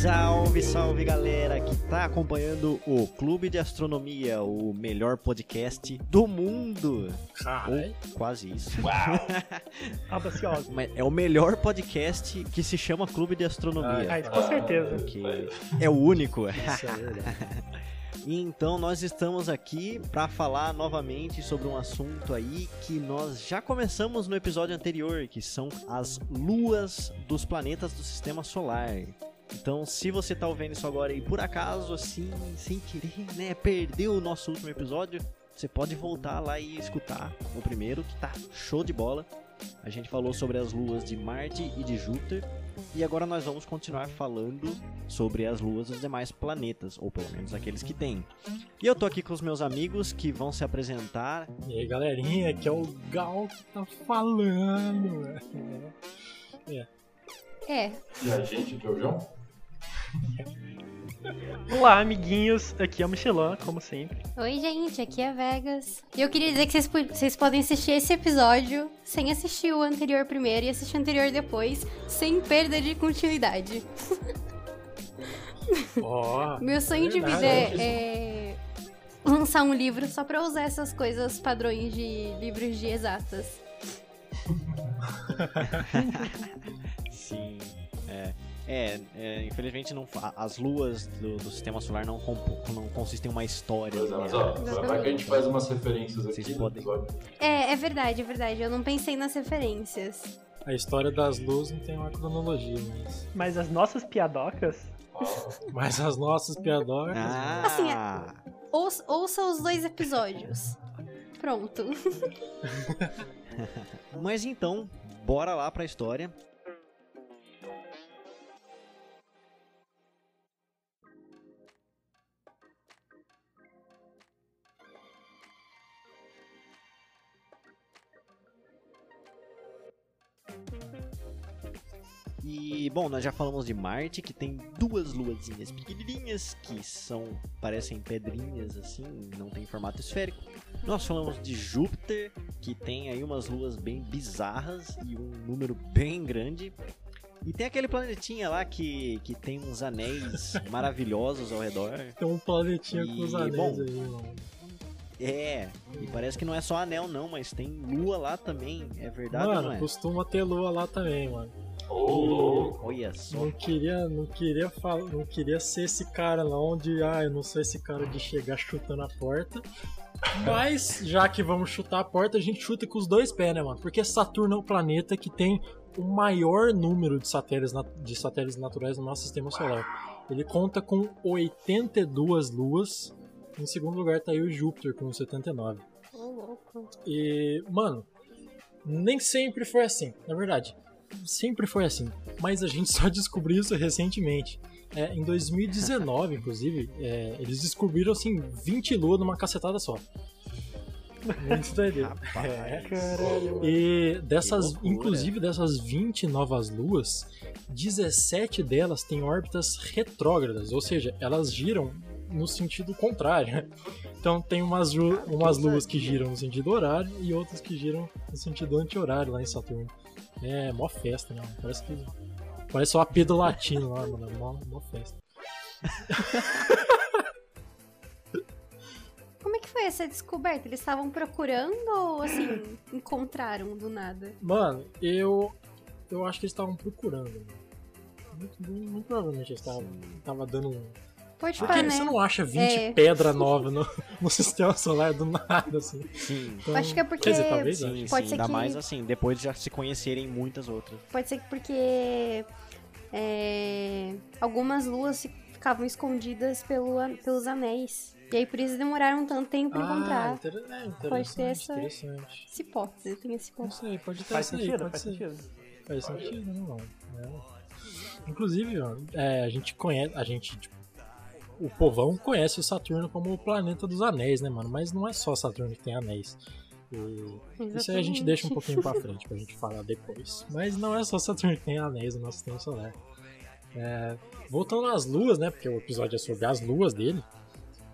Salve, salve galera que tá acompanhando o Clube de Astronomia, o melhor podcast do mundo. Caralho. Ou quase isso. Mas é o melhor podcast que se chama Clube de Astronomia. Ah, isso com certeza. Porque é o único. Isso é. E então nós estamos aqui para falar novamente sobre um assunto aí que nós já começamos no episódio anterior, que são as luas dos planetas do sistema solar. Então, se você tá ouvindo isso agora e por acaso assim, sem querer, né, perdeu o nosso último episódio, você pode voltar lá e escutar o primeiro, que tá show de bola. A gente falou sobre as luas de Marte e de Júpiter. E agora nós vamos continuar falando sobre as luas dos demais planetas, ou pelo menos aqueles que tem. E eu tô aqui com os meus amigos que vão se apresentar. E aí, galerinha, aqui é o Gal que tá falando. É. É, E a gente, que é o João? Olá, amiguinhos. Aqui é o Michelin, como sempre. oi gente, aqui é Vegas. E eu queria dizer que vocês, vocês podem assistir esse episódio sem assistir o anterior primeiro e assistir o anterior depois, sem perda de continuidade. Ó, Meu sonho de vida é, é lançar um livro só pra usar essas coisas padrões de livros de exatas. Sim, é. É, é, infelizmente não as luas do, do sistema solar não, não consistem em uma história. Linear. ó, vai que a gente faz umas referências Vocês aqui no podem. episódio. É, é verdade, é verdade. Eu não pensei nas referências. a história das luzes não tem uma cronologia, mas. Mas as nossas piadocas. Mas as nossas piadocas. Assim, Ah, Ouça, ouça os dois episódios. Pronto. mas então, bora lá pra história. E, bom, nós já falamos de Marte, que tem duas luazinhas pequenininhas, que são, parecem pedrinhas, assim, não tem formato esférico. Nós falamos de Júpiter, que tem aí umas luas bem bizarras e um número bem grande. E tem aquele planetinha lá que, que tem uns anéis maravilhosos ao redor. Tem um planetinha com os E, anéis bom, aí, mano. É, e parece que não é só anel não, mas tem lua lá também, é verdade ou não Mano, é? costuma ter lua lá também, mano. Louco. Olha só. Não queria, não queria falar, não queria ser esse cara lá onde, ah, eu não sou esse cara de chegar chutando a porta. Mas, já que vamos chutar a porta, a gente chuta com os dois pés, né, mano? Porque Saturno é o planeta que tem o maior número de satélites, nat- de satélites naturais no nosso sistema solar. Ele conta com 82 luas. Em segundo lugar tá aí o Júpiter com 79. Ô, louco. E, mano, nem sempre foi assim, na verdade. Sempre foi assim. Mas a gente só descobriu isso recentemente. É, em 2019, inclusive, é, eles descobriram assim 20 luas numa cacetada só. Muito doideira. Rapaz. É. Caralho. E dessas, inclusive dessas 20 novas luas, 17 delas têm órbitas retrógradas, ou seja, elas giram no sentido contrário. Então tem umas, ju- umas luas que giram no sentido horário e outras que giram no sentido anti-horário lá em Saturno. É mó festa, né? mano? Parece que. Parece o AP do latino lá, mano. Mó, mó festa. Como é que foi essa descoberta? Eles estavam procurando ou, assim, encontraram do nada? Mano, eu. Eu acho que eles estavam procurando. mano. Muito, muito provavelmente eles estavam tava dando um. Pode Porque pá, né? você não acha 20 É. pedra nova no, no sistema solar do nada, assim. Sim, Então, Acho que é porque- Quer dizer, talvez sim. Pode sim, ser ainda que- mais assim, depois de já se conhecerem muitas outras. Pode ser que porque é, algumas luas fi- ficavam escondidas pelo, pelos anéis. E aí por isso demoraram tanto tempo pra Ah, encontrar. inter... é, interessante, Pode ter essa- interessante. Essa hipótese, tem essa Não hipótese. sei, pode ter Faz aí, sentido, pode faz ser. sentido. Faz sentido, não, não. É. Inclusive, ó, é, a gente conhece, a gente, tipo, o povão conhece o Saturno como o planeta dos anéis, né, mano? Mas não é só Saturno que tem anéis. E isso aí a gente deixa um pouquinho pra frente pra gente falar depois. Mas não é só Saturno que tem anéis no nosso sistema solar. É, voltando às luas, né? Porque o episódio é sobre as luas dele.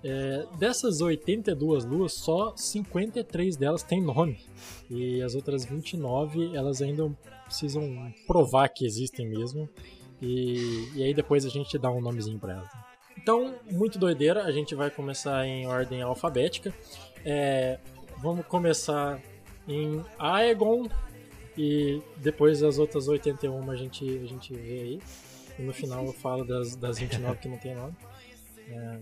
É, dessas 82 luas, só 53 delas têm nome. E as outras 29, elas ainda precisam provar que existem mesmo. E, e aí depois a gente dá um nomezinho pra ela. Então, muito doideira, a gente vai começar em ordem alfabética. É, vamos começar em Aegon e depois as outras 81 a gente, a gente vê aí. E no final eu falo das, das 29 que não tem nome. É,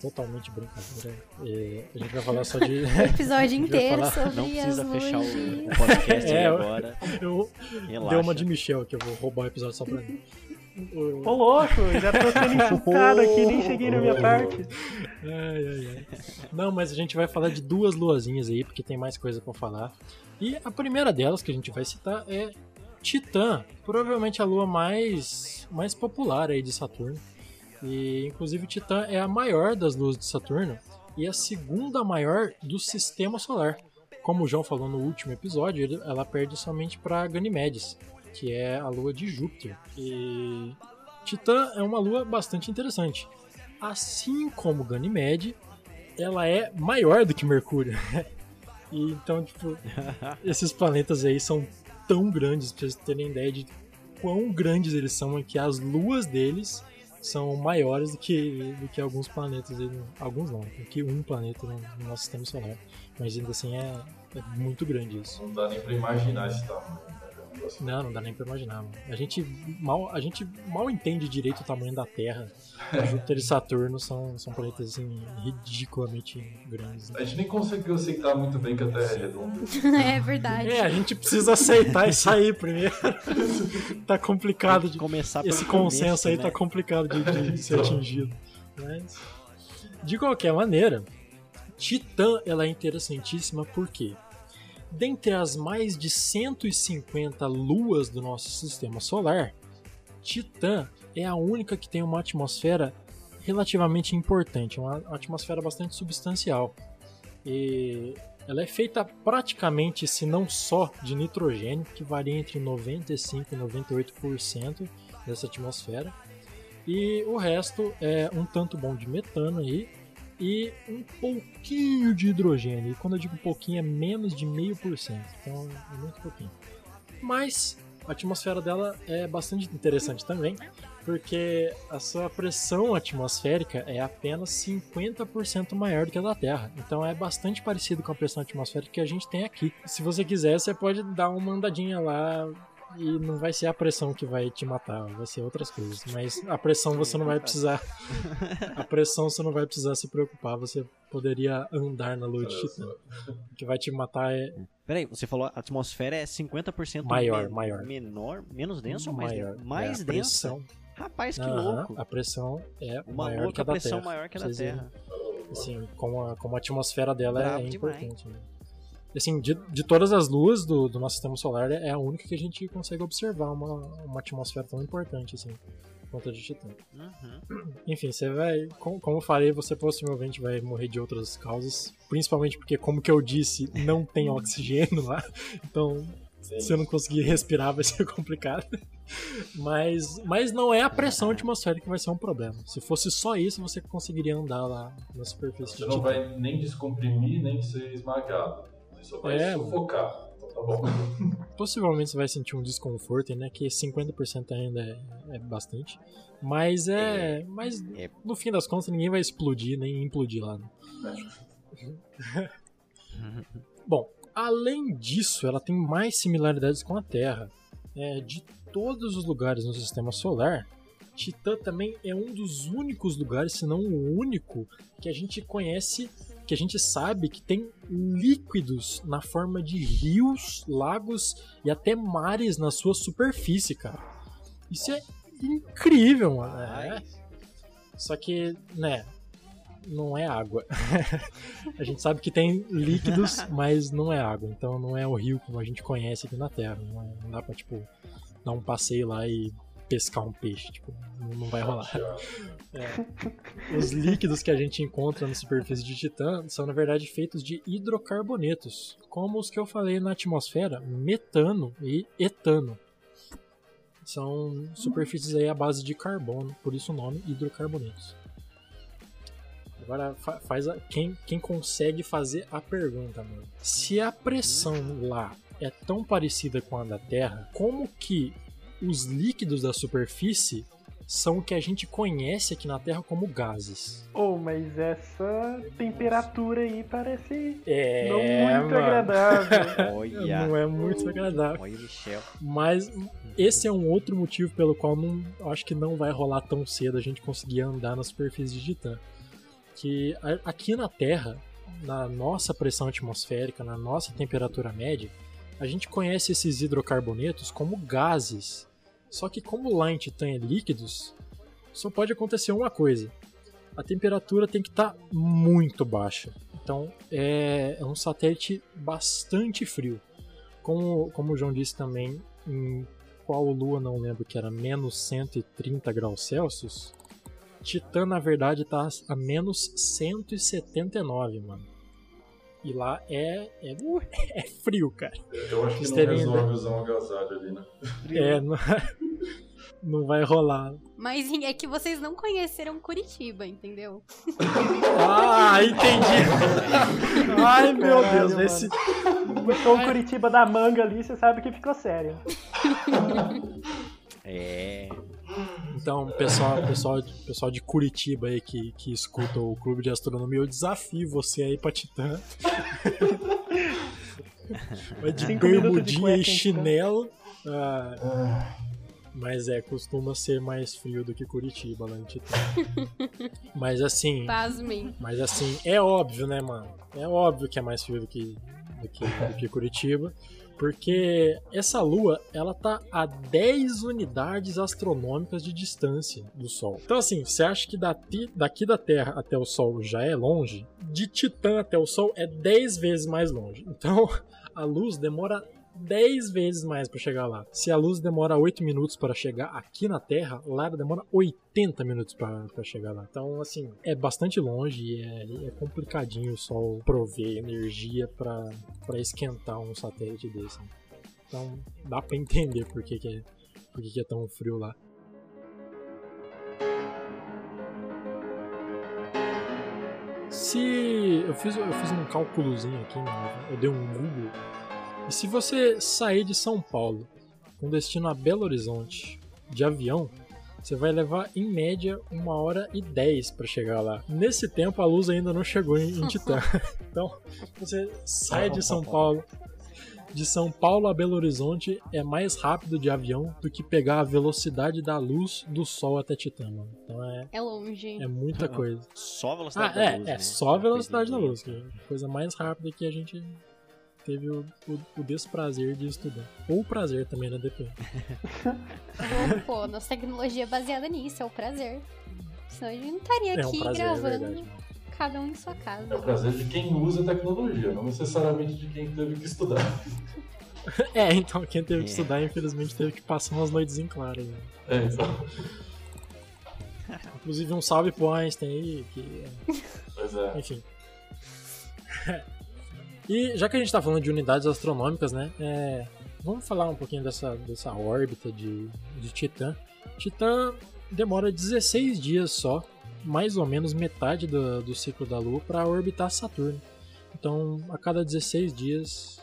totalmente brincadeira. E a gente vai falar só de. O episódio inteiro falar- sobre Não as precisa fechar o, o podcast É, agora. eu Relaxa. deu uma de Michel que eu vou roubar o episódio só pra mim. Ô louco, já tô sendo insultado aqui, nem cheguei na minha parte. Ai, ai, ai. Não, mas a gente vai falar de duas luazinhas aí, porque tem mais coisa pra falar. E a primeira delas que a gente vai citar é Titã, provavelmente a lua mais, mais popular aí de Saturno. E inclusive Titã é a maior das luas de Saturno e a segunda maior do sistema solar. Como o João falou no último episódio, ela perde somente para Ganymedes, que é a lua de Júpiter. E Titã é uma lua bastante interessante. Assim como Ganymede, ela é maior do que Mercúrio. e então, tipo, esses planetas aí são tão grandes, pra vocês terem ideia de quão grandes eles são, é que as luas deles são maiores do que, do que alguns planetas, alguns não, do que um planeta no, no nosso sistema solar. Mas ainda assim é, é muito grande isso. Não dá nem pra imaginar esse tamanho. Não, não dá nem pra imaginar. Mano. A gente mal, a gente mal entende direito o tamanho da Terra. Júpiter e Saturno são, são planetas assim, ridiculamente grandes. né? A gente nem conseguiu aceitar muito bem que a Terra é redonda. é verdade. É, a gente precisa aceitar e sair primeiro. tá complicado de. começar Esse consenso começo, aí né? tá complicado de, de ser atingido. Mas, de qualquer maneira, Titã ela é interessantíssima porque, dentre as mais de 150 luas do nosso sistema solar, Titã é a única que tem uma atmosfera relativamente importante, uma atmosfera bastante substancial. E ela é feita praticamente, se não só, de nitrogênio, que varia entre 95% e 98% dessa atmosfera. E o resto é um tanto bom de metano aí e um pouquinho de hidrogênio. E quando eu digo pouquinho, é menos de meio por cento. Então é muito pouquinho. Mas a atmosfera dela é bastante interessante também, porque a sua pressão atmosférica é apenas 50% maior do que a da Terra. Então é bastante parecido com a pressão atmosférica que a gente tem aqui. Se você quiser, você pode dar uma andadinha lá e não vai ser a pressão que vai te matar, vai ser outras coisas. Mas a pressão você não vai precisar. A pressão você não vai precisar se preocupar, você poderia andar na lua de Titã. O que vai te matar é Peraí, você falou a atmosfera é 50% Maior, men- maior. menor, menos denso ou mais maior. denso? Mais é, a densa? pressão. Rapaz, que Aham, louco. A pressão é Uma maior lua que a a da pressão Terra. maior que a da. Terra. assim, como a, como a atmosfera dela Brabo é demais. importante. né? Assim, de, de todas as luas do, do nosso sistema solar, é a única que a gente consegue observar uma, uma atmosfera tão importante assim, quanto a de Titã. Uhum. Enfim, você vai, como, como eu falei, você possivelmente vai morrer de outras causas, principalmente porque, como que eu disse, não tem oxigênio lá, então se eu não conseguir respirar vai ser complicado. Mas, mas não é a pressão atmosférica que vai ser um problema. Se fosse só isso, você conseguiria andar lá na superfície Você não vai nem descomprimir, nem ser esmagado. Só vai É. sufocar. Então tá bom. Possivelmente você vai sentir um desconforto, né? Que 50% ainda é, é bastante. Mas é, Mas É. no fim das contas ninguém vai explodir, nem implodir lá. né? Bom, além disso, ela tem mais similaridades com a Terra. É, de todos os lugares no sistema solar, Titã também é um dos únicos lugares, se não o único, que a gente conhece, que a gente sabe que tem líquidos na forma de rios, lagos e até mares na sua superfície, cara. Isso é incrível, mano. É. Só que, né, não é água. a gente sabe que tem líquidos, mas não é água. Então não é o rio como a gente conhece aqui na Terra. Não, é- não dá pra, tipo, dar um passeio lá e pescar um peixe. Tipo, não, vai rolar. Os líquidos que a gente encontra na superfície de Titã são, na verdade, feitos de hidrocarbonetos, como os que eu falei na atmosfera, metano e etano. São superfícies aí à base de carbono, por isso o nome hidrocarbonetos. Agora fa- faz a- quem, quem consegue fazer a pergunta, mano. Se a pressão lá é tão parecida com a da Terra, como que os líquidos da superfície são o que a gente conhece aqui na Terra como gases. Oh, mas essa temperatura aí parece É, não muito mano. agradável. Olha. Não é muito agradável. Olha Michel. Mas esse é um outro motivo pelo qual não, eu acho que não vai rolar tão cedo a gente conseguir andar na superfície de Titã. Que aqui na Terra, na nossa pressão atmosférica, na nossa temperatura média, a gente conhece esses hidrocarbonetos como gases. Só que como em Titã é líquidos, só pode acontecer uma coisa. A temperatura tem que estar muito baixa. Então é, é um satélite bastante frio. Como, como o João disse também, em qual lua não lembro que era menos 130 graus Celsius, Titã na verdade tá a menos 179, mano. E lá é, é, é frio, cara. Eu acho que Vocês não resolve usar um agasalho ali, né? É, não, não vai rolar. Mas é que vocês não conheceram Curitiba, entendeu? Ah, entendi. Ai, meu Caralho, Deus, esse, Puxou o Curitiba da manga ali, você sabe que ficou sério. É. Então, pessoal, pessoal, pessoal de Curitiba aí que, que escuta o Clube de Astronomia, eu desafio você aí pra Titã. Vai de bermudinha e Titã. chinelo. Ah, mas é, costuma ser mais frio do que Curitiba lá em Titã. Mas assim, Pasmem. mas assim, é óbvio, né, mano? É óbvio que é mais frio do que, do que, do que Curitiba. Porque essa lua, ela tá a 10 unidades astronômicas de distância do Sol. Então, assim, você acha que daqui, daqui da Terra até o Sol já é longe? De Titã até o Sol é 10 vezes mais longe. Então, a luz demora 10 vezes mais para chegar lá. Se a luz demora 8 minutos para chegar aqui na Terra, lá demora 80 minutos para chegar lá. Então, assim, é bastante longe e é, é complicadinho o Sol prover energia para esquentar um satélite desse. né? Então, dá para entender por que, que, é, por que, que é tão frio lá. Se eu fiz, eu fiz um cálculozinho aqui, né? eu dei um Google. E se você sair de São Paulo com destino a Belo Horizonte de avião, você vai levar em média uma hora e dez para chegar lá. Nesse tempo a luz ainda não chegou em, em Titã. Então você sai de São Paulo. De São Paulo a Belo Horizonte é mais rápido de avião do que pegar a velocidade da luz do Sol até Titã, mano. Então é, É longe. é muita coisa. Só a Ah, velocidade é, da luz, é né? só a velocidade da luz, que é a coisa mais rápida que a gente teve o, o- o desprazer de estudar. Ou o prazer também, né? Depende. Pô, nossa tecnologia é baseada nisso, é o prazer. Senão a gente não estaria É um aqui prazer, é gravando verdade. cada um em sua É o casa. prazer de quem usa a tecnologia, não necessariamente de quem teve que estudar. É, então quem teve que É. estudar, infelizmente, teve que passar umas noites em claro. Né? É, então. Inclusive um salve pro Einstein aí, que Pois é. Enfim. e já que a gente tá falando de unidades astronômicas, né? é, vamos falar um pouquinho dessa, dessa órbita de, de Titã. Titã demora 16 dias só, mais ou menos metade do, do ciclo da Lua, para orbitar Saturno. Então, a cada 16 dias,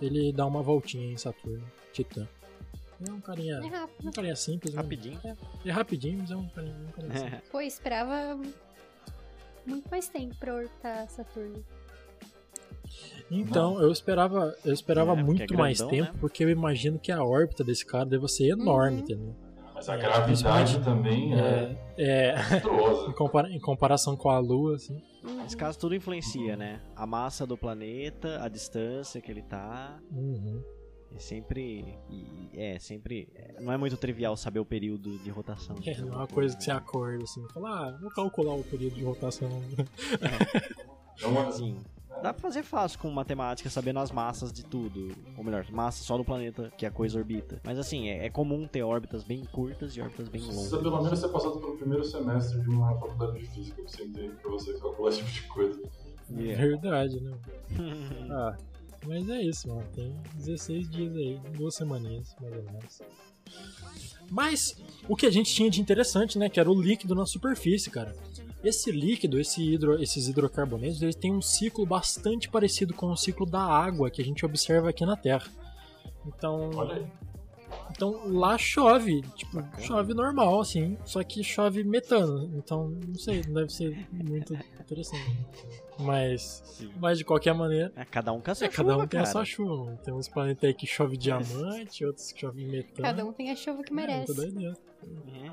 ele dá uma voltinha em Saturno, Titã. É um carinha, É um carinha simples, né? Rapidinho. É rapidinho, mas é um carinha, um carinha simples. Pô, esperava muito mais tempo pra orbitar Saturno. Então, eu esperava, eu esperava É, muito é mais grandão, tempo, né? porque eu imagino que a órbita desse cara deve ser enorme, Uhum. entendeu? Mas a É, gravidade também é É, em, monstruosa. compara- em comparação com a Lua, assim. Nesse caso, tudo influencia, né? A massa do planeta, a distância que ele tá. Uhum. É sempre. É, sempre. é, Não é muito trivial saber o período de rotação. É, não é uma coisa que você acorda assim, fala, ah, vou calcular o período de rotação. É uma, Assim, dá pra fazer fácil com matemática, sabendo as massas de tudo. Ou melhor, massa só do planeta que a coisa orbita. Mas assim, é, é comum ter órbitas bem curtas e órbitas bem precisa longas. pelo menos ser passado pelo primeiro semestre de uma faculdade de física pra você entender, pra você calcular esse tipo de coisa. Yeah. Verdade, né? Ah, mas é isso, mano. Tem 16 dias aí, duas semaninhas, mais ou menos. Mas o que a gente tinha de interessante, né? Que era o líquido na superfície, cara. Esse líquido, esse hidro, esses hidrocarbonetos, eles têm um ciclo bastante parecido com o ciclo da água que a gente observa aqui na Terra. Então. Então lá chove, tipo, chove normal, assim, só que chove metano. Então, não sei, não deve ser muito interessante. Mas, mas de qualquer maneira, É, cada um com a sua é, cada um chuva, tem a sua chuva. Tem uns planetas aí que chove diamante, outros que chove metano. Cada um tem a chuva que É, muito merece. doideira. É,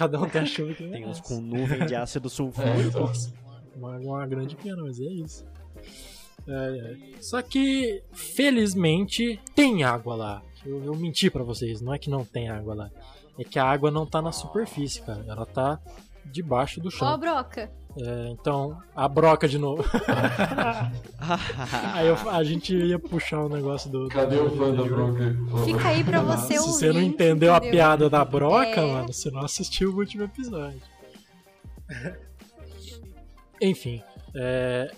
Cada um tem a chuva que Tem uns com nuvem de ácido É, sulfúrico. Nossa, uma, uma grande pena, mas é isso. É, é. Só que, felizmente, tem água lá. Eu, eu menti pra vocês, não é que não tem água lá. É que a água não tá na superfície, cara. Ela tá debaixo do Ó, a chão. broca. É, então, a broca de novo. Aí eu- a gente ia puxar o negócio do. Cadê o fã da bronca? Fica aí pra você Se ouvir. você não entendeu a piada da broca, É. mano, você não assistiu o último episódio. Enfim, é,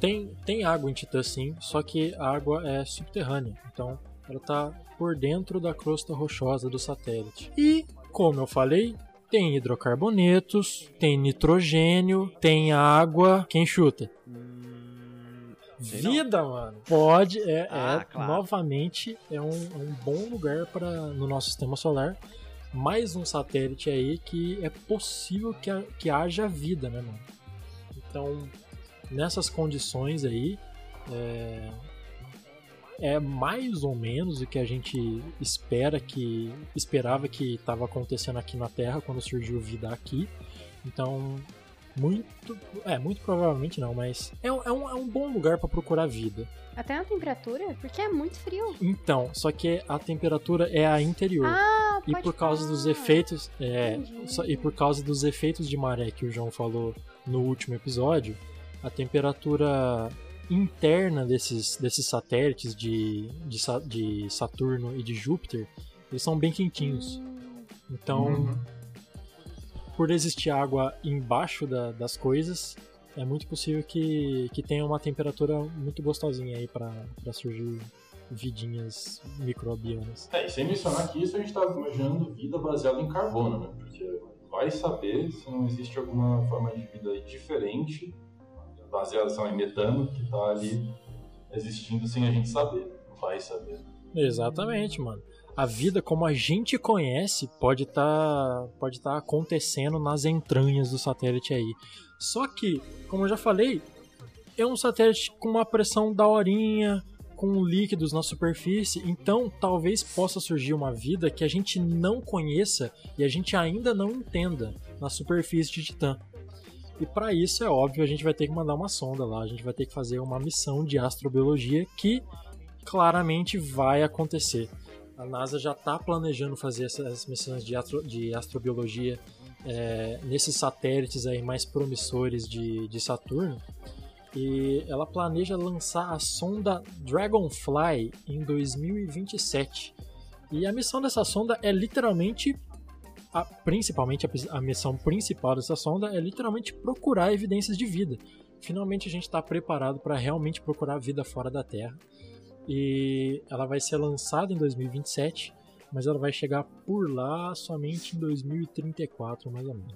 tem, tem água em Titã sim, só que a água é subterrânea. Então ela tá por dentro da crosta rochosa do satélite. E, como eu falei, tem hidrocarbonetos, tem nitrogênio, tem água. Quem chuta? Hum, Sei não. Vida, mano. Pode, é, Ah, é, claro. novamente, é um, é um bom lugar para no nosso sistema solar. Mais um satélite aí que é possível que, que haja vida, né, mano? Então, nessas condições aí, é, é mais ou menos o que a gente espera que esperava que estava acontecendo aqui na Terra quando surgiu vida aqui. Então, muito, é muito provavelmente não, mas é, um- é um, é um bom lugar para procurar vida. Até na temperatura? Porque é muito frio. Então, só que a temperatura é a interior. Ah, E por causa falar. dos efeitos. É, só- e por causa dos efeitos de maré que o João falou no último episódio, a temperatura interna desses, desses satélites de, de, de Saturno e de Júpiter, eles são bem quentinhos. Então, Uhum. por existir água embaixo da- das coisas, é muito possível que, que tenha uma temperatura muito gostosinha aí para surgir vidinhas microbianas. É, e sem mencionar que isso a gente tá imaginando vida baseada em carbono, né? Porque vai saber se não existe alguma forma de vida diferente, baseada sei lá, em metano, que tá ali existindo sem a gente saber. Vai saber. Exatamente, mano. A vida como a gente conhece pode estar pode tá acontecendo nas entranhas do satélite aí. Só que, como eu já falei, é um satélite com uma pressão daorinha, com líquidos na superfície, então talvez possa surgir uma vida que a gente não conheça e a gente ainda não entenda na superfície de Titã. E para isso é óbvio, a gente vai ter que mandar uma sonda lá, a gente vai ter que fazer uma missão de astrobiologia que claramente vai acontecer. A NASA já está planejando fazer essas missões de, astro- de astrobiologia é, nesses satélites aí mais promissores de, de Saturno. E ela planeja lançar a sonda Dragonfly em 2027. E a missão dessa sonda é literalmente, a- principalmente a, a missão principal dessa sonda é literalmente procurar evidências de vida. Finalmente a gente está preparado para realmente procurar vida fora da Terra e ela vai ser lançada em 2027, mas ela vai chegar por lá somente em 2034, mais ou menos.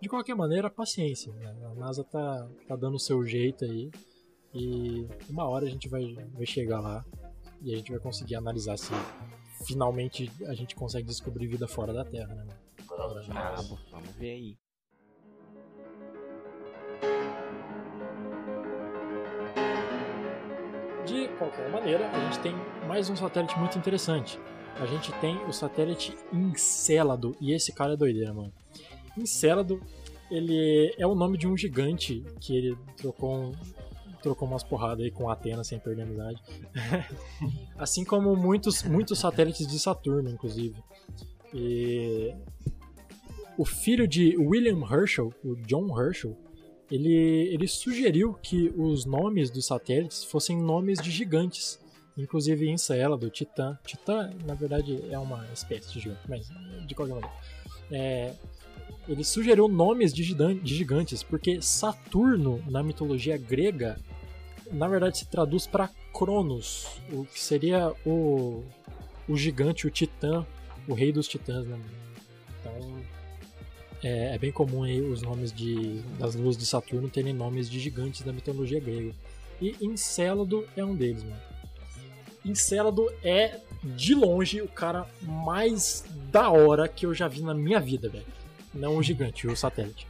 De qualquer maneira, paciência. né? A NASA tá, tá dando o seu jeito aí e uma hora a gente vai, vai chegar lá e a gente vai conseguir analisar se finalmente a gente consegue descobrir vida fora da Terra, né? Bravo vamos ver aí. De qualquer maneira, a gente tem mais um satélite muito interessante. A gente tem o satélite Encélado, e esse cara é doideira, mano. Encélado, ele é o nome de um gigante que ele trocou, um- trocou umas porradas aí com Atena sem perder a amizade. assim como muitos, muitos satélites de Saturno, inclusive. E o filho de William Herschel, o John Herschel, ele, ele sugeriu que os nomes dos satélites fossem nomes de gigantes, inclusive Encélado, Titã. Titã, na verdade, é uma espécie de gigante, mas de qualquer maneira. É, ele sugeriu nomes de, gigan- de gigantes, porque Saturno, na mitologia grega, na verdade se traduz para Cronos, o que seria o, o gigante, o Titã, o rei dos titãs, né? Então, é, é bem comum aí os nomes de, das luas de Saturno terem nomes de gigantes da mitologia grega. E Encélado é um deles, mano. Encélado é de longe o cara mais da hora que eu já vi na minha vida, velho. Não o gigante, o satélite.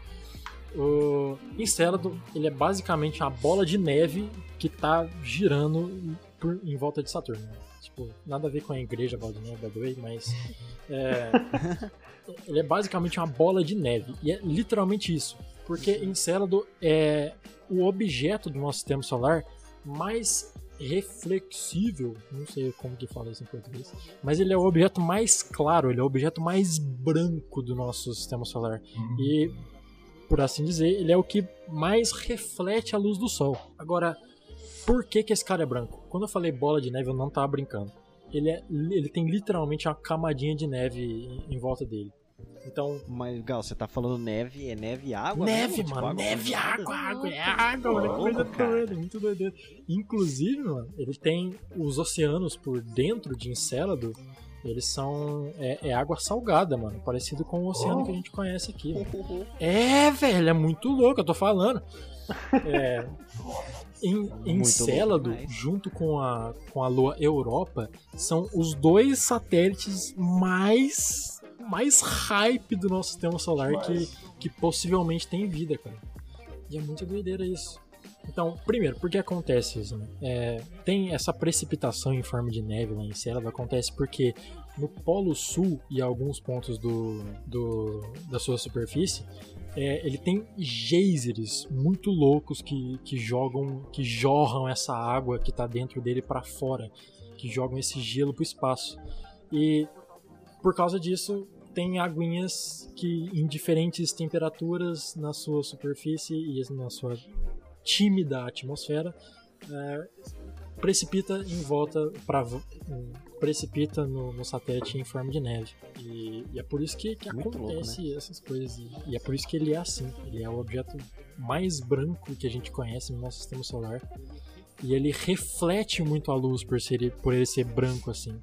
O Encélado, ele é basicamente uma bola de neve que tá girando por, em volta de Saturno. Tipo, nada a ver com a igreja bola de neve, by the way, mas é, ele é basicamente uma bola de neve. E é literalmente isso. Porque Encélado é o objeto do nosso sistema solar mais reflexível, não sei como que fala isso em português, mas ele é o objeto mais claro, ele é o objeto mais branco do nosso sistema solar. Uhum. E, por assim dizer, ele é o que mais reflete a luz do Sol. Agora, por que, que esse cara é branco? Quando eu falei bola de neve, eu não tava brincando. Ele, é, ele tem literalmente uma camadinha de neve em, em volta dele. Então, Mas, Gal, você tá falando neve, é neve e água? Neve, mesmo? Tipo, mano. água neve, água, água, é água, mano. Que coisa doida, muito doideira. Inclusive, mano, ele tem os oceanos por dentro de Encélado. Eles são. É, é água salgada, mano. Parecido com o oceano Oh. que a gente conhece aqui. É, velho, é muito louco, eu tô falando. É. Em, Encélado, louco junto com a, com a lua Europa, são os dois satélites mais mais hype do nosso sistema solar que, Mas- que possivelmente tem vida, cara. E é muito doideira isso. Então, primeiro, por que acontece isso? Né? É, tem essa precipitação em forma de neve lá em Encélado, acontece porque no Polo Sul e alguns pontos do, do- da sua superfície, é, ele tem geysers muito loucos que, que jogam, que jorram essa água que está dentro dele para fora, que jogam esse gelo para o espaço. E por causa disso, tem aguinhas que em diferentes temperaturas na sua superfície e na sua tímida atmosfera é, precipita em volta para precipita no, no satélite em forma de neve. E, e é por isso que, que Muito louco, acontece essas coisas. E, e é por isso que ele é assim. Ele é o objeto mais branco que a gente conhece no nosso sistema solar e ele reflete muito a luz por ser por ele ser branco assim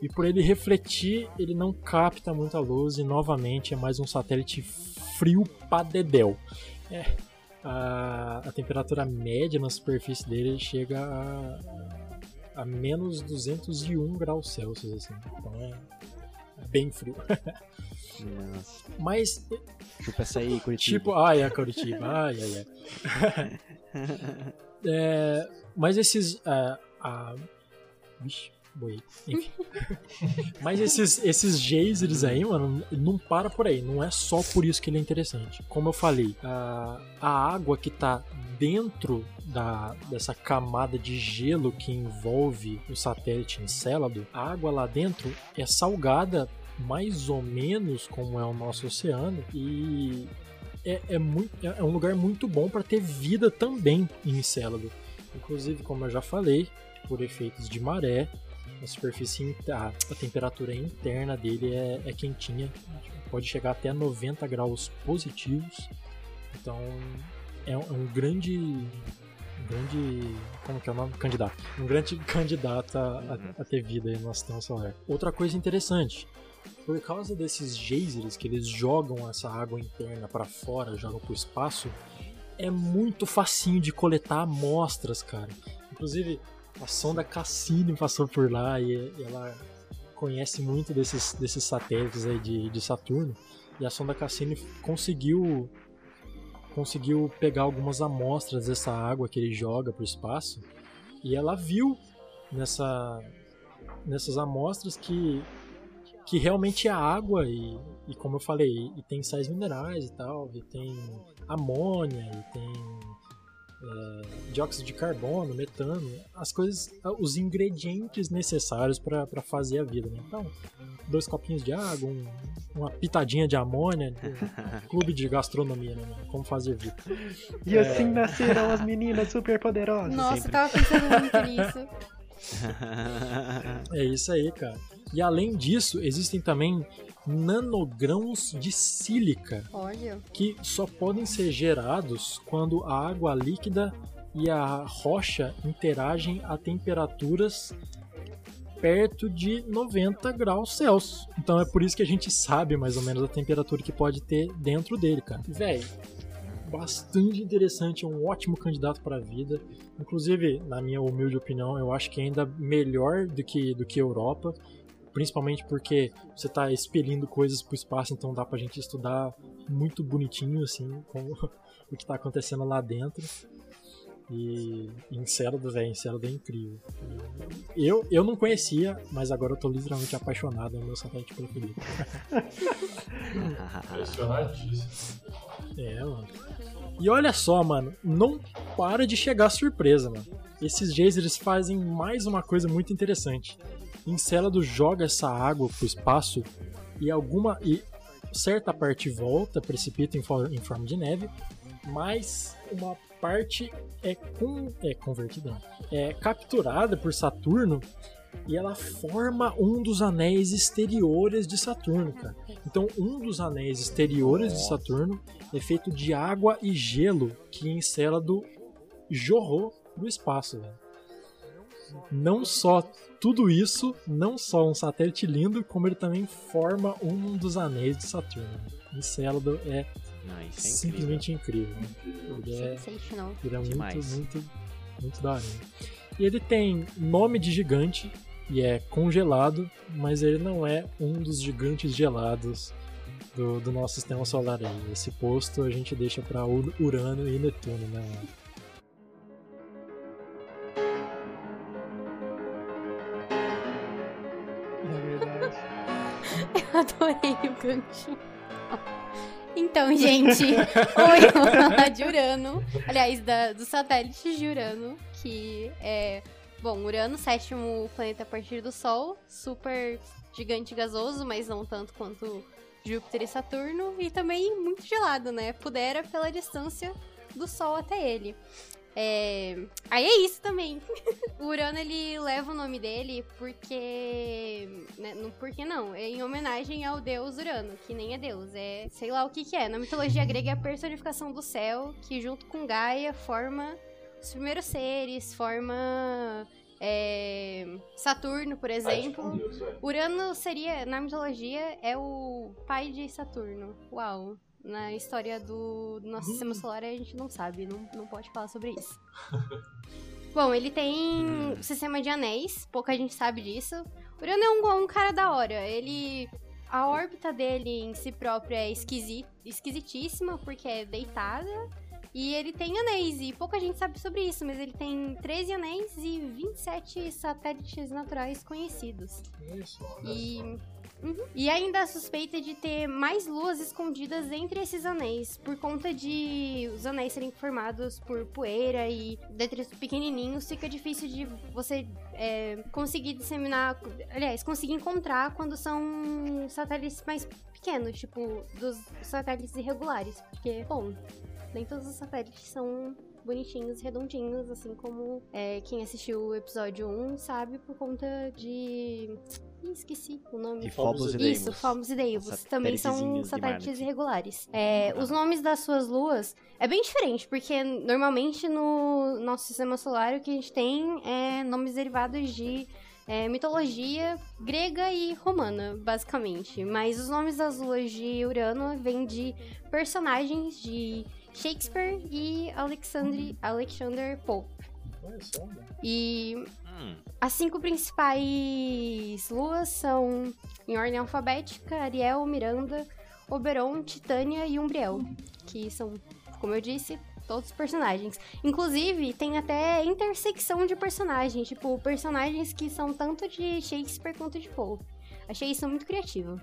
e por ele refletir, ele não capta muita luz e novamente é mais um satélite frio pra dedéu. É, a, a temperatura média na superfície dele chega a, a menos 201 graus Celsius, assim. Então é bem frio. Nossa. Mas, Chupa essa aí, Curitiba. tipo, ai, a Curitiba, ai, ai, ai. É, mas esses. ah, vixe, boi. Enfim. mas esses, esses geysers aí, mano, não para por aí. Não é só por isso que ele é interessante. Como eu falei, a, a água que tá dentro da, dessa camada de gelo que envolve o satélite Encélado, a água lá dentro é salgada mais ou menos como é o nosso oceano e é, é, muito, é um lugar muito bom para ter vida também em Encélado. Inclusive, como eu já falei, por efeitos de maré, a superfície, a, a temperatura interna dele é, é quentinha, pode chegar até 90 graus positivos. Então, é um, é um grande, grande, como que é o nome? Candidato. Um grande candidato a, a- a ter vida aí no sistema solar. Outra coisa interessante, por causa desses geysers que eles jogam essa água interna para fora, jogam pro espaço, é muito facinho de coletar amostras, cara. Inclusive, a sonda Cassini passou por lá e ela conhece muito desses, desses satélites aí de, de Saturno. E a sonda Cassini conseguiu conseguiu pegar algumas amostras dessa água que ele joga pro espaço e ela viu nessa nessas amostras que que realmente é água e, e como eu falei, e tem sais minerais e tal, e tem amônia, e tem é, dióxido de carbono, metano, as coisas, os ingredientes necessários para fazer a vida. Né? Então, dois copinhos de água, um- uma pitadinha de amônia, um clube de gastronomia, né? Como fazer vida. E assim nascerão as meninas superpoderosas. Nossa, sempre. eu tava pensando muito nisso. É isso aí, cara. E além disso, existem também nanogrãos de sílica Olha. que só podem ser gerados quando a água líquida e a rocha interagem a temperaturas perto de 90 graus Celsius. Então é por isso que a gente sabe mais ou menos a temperatura que pode ter dentro dele, cara. Véi, bastante interessante, é um ótimo candidato para a vida. Inclusive, na minha humilde opinião, eu acho que ainda melhor do que, do que Europa, principalmente porque você está expelindo coisas para o espaço, então dá para a gente estudar muito bonitinho assim com o que está acontecendo lá dentro. E Encélado, velho, Encélado é incrível. Eu, eu não conhecia, mas agora eu tô literalmente apaixonado, é o meu satélite preferido. Impressionadíssimo. É, mano. E olha só, mano, não para de chegar surpresa, mano. Esses Jays eles fazem mais uma coisa muito interessante. Encélado joga essa água pro espaço e alguma e certa parte volta, precipita em, for- em forma de neve, mas uma parte é, com, é convertida, é capturada por Saturno e ela forma um dos anéis exteriores de Saturno, cara. Então, um dos anéis exteriores de Saturno é feito de água e gelo que Encélado jorrou pro espaço, velho. Não só tudo isso, não só um satélite lindo, como ele também forma um dos anéis de Saturno. Encélado é Não, isso é incrível. simplesmente incrível. né? Ele é, Sensational. ele é muito, muito, muito da hora. E ele tem nome de gigante e é congelado, mas ele não é um dos gigantes gelados do, do nosso sistema solar aí. Esse posto a gente deixa para Urano e Netuno, né? verdade. Adorei o ganchinho. Então, gente, oi, vou falar de Urano. Aliás, da, do satélite de Urano, que é. Bom, Urano, sétimo planeta a partir do Sol, super gigante e gasoso, mas não tanto quanto Júpiter e Saturno, e também muito gelado, né? Pudera pela distância do Sol até ele. É... Aí é isso também. o Urano, ele leva o nome dele porque... Né, não porque não, é em homenagem ao deus Urano, que nem é deus, é sei lá o que que é. Na mitologia grega é a personificação do céu, que junto com Gaia forma os primeiros seres, forma... é, Saturno, por exemplo. Velho. Urano seria, na mitologia, é o pai de Saturno. Uau. Na história do, do nosso sistema solar a gente não sabe, não, não pode falar sobre isso. Bom, ele tem um sistema de anéis, pouca gente sabe disso. Urano é um, um cara da hora. Ele. A órbita dele em si própria é esquisi, esquisitíssima, porque é deitada. E ele tem anéis, e pouca gente sabe sobre isso, mas ele tem 13 anéis e 27 satélites naturais conhecidos. Isso. E, Uhum. e ainda a suspeita de ter mais luas escondidas entre esses anéis, por conta de os anéis serem formados por poeira e detritos pequenininhos, fica difícil de você é, conseguir disseminar, aliás, conseguir encontrar quando são satélites mais pequenos, tipo dos satélites irregulares, porque, bom, nem todos os satélites são bonitinhos, redondinhos, assim como é, quem assistiu o episódio 1 sabe por conta de. Ih, esqueci o nome. De Phobos e Isso, Deimos. Phobos e Deimos. Também são satélites irregulares. É, os nomes das suas luas é bem diferente, porque normalmente no nosso sistema solar o que a gente tem é nomes derivados de é, mitologia grega e romana, basicamente. Mas os nomes das luas de Urano vêm de personagens de Shakespeare e Alexandre, Alexander Pope. Mano. E Hum, as cinco principais luas são, em ordem alfabética, Ariel, Miranda, Oberon, Titânia e Umbriel, que são, como eu disse, todos personagens. Inclusive, tem até intersecção de personagens, tipo, personagens que são tanto de Shakespeare quanto de Poe. Achei isso muito criativo.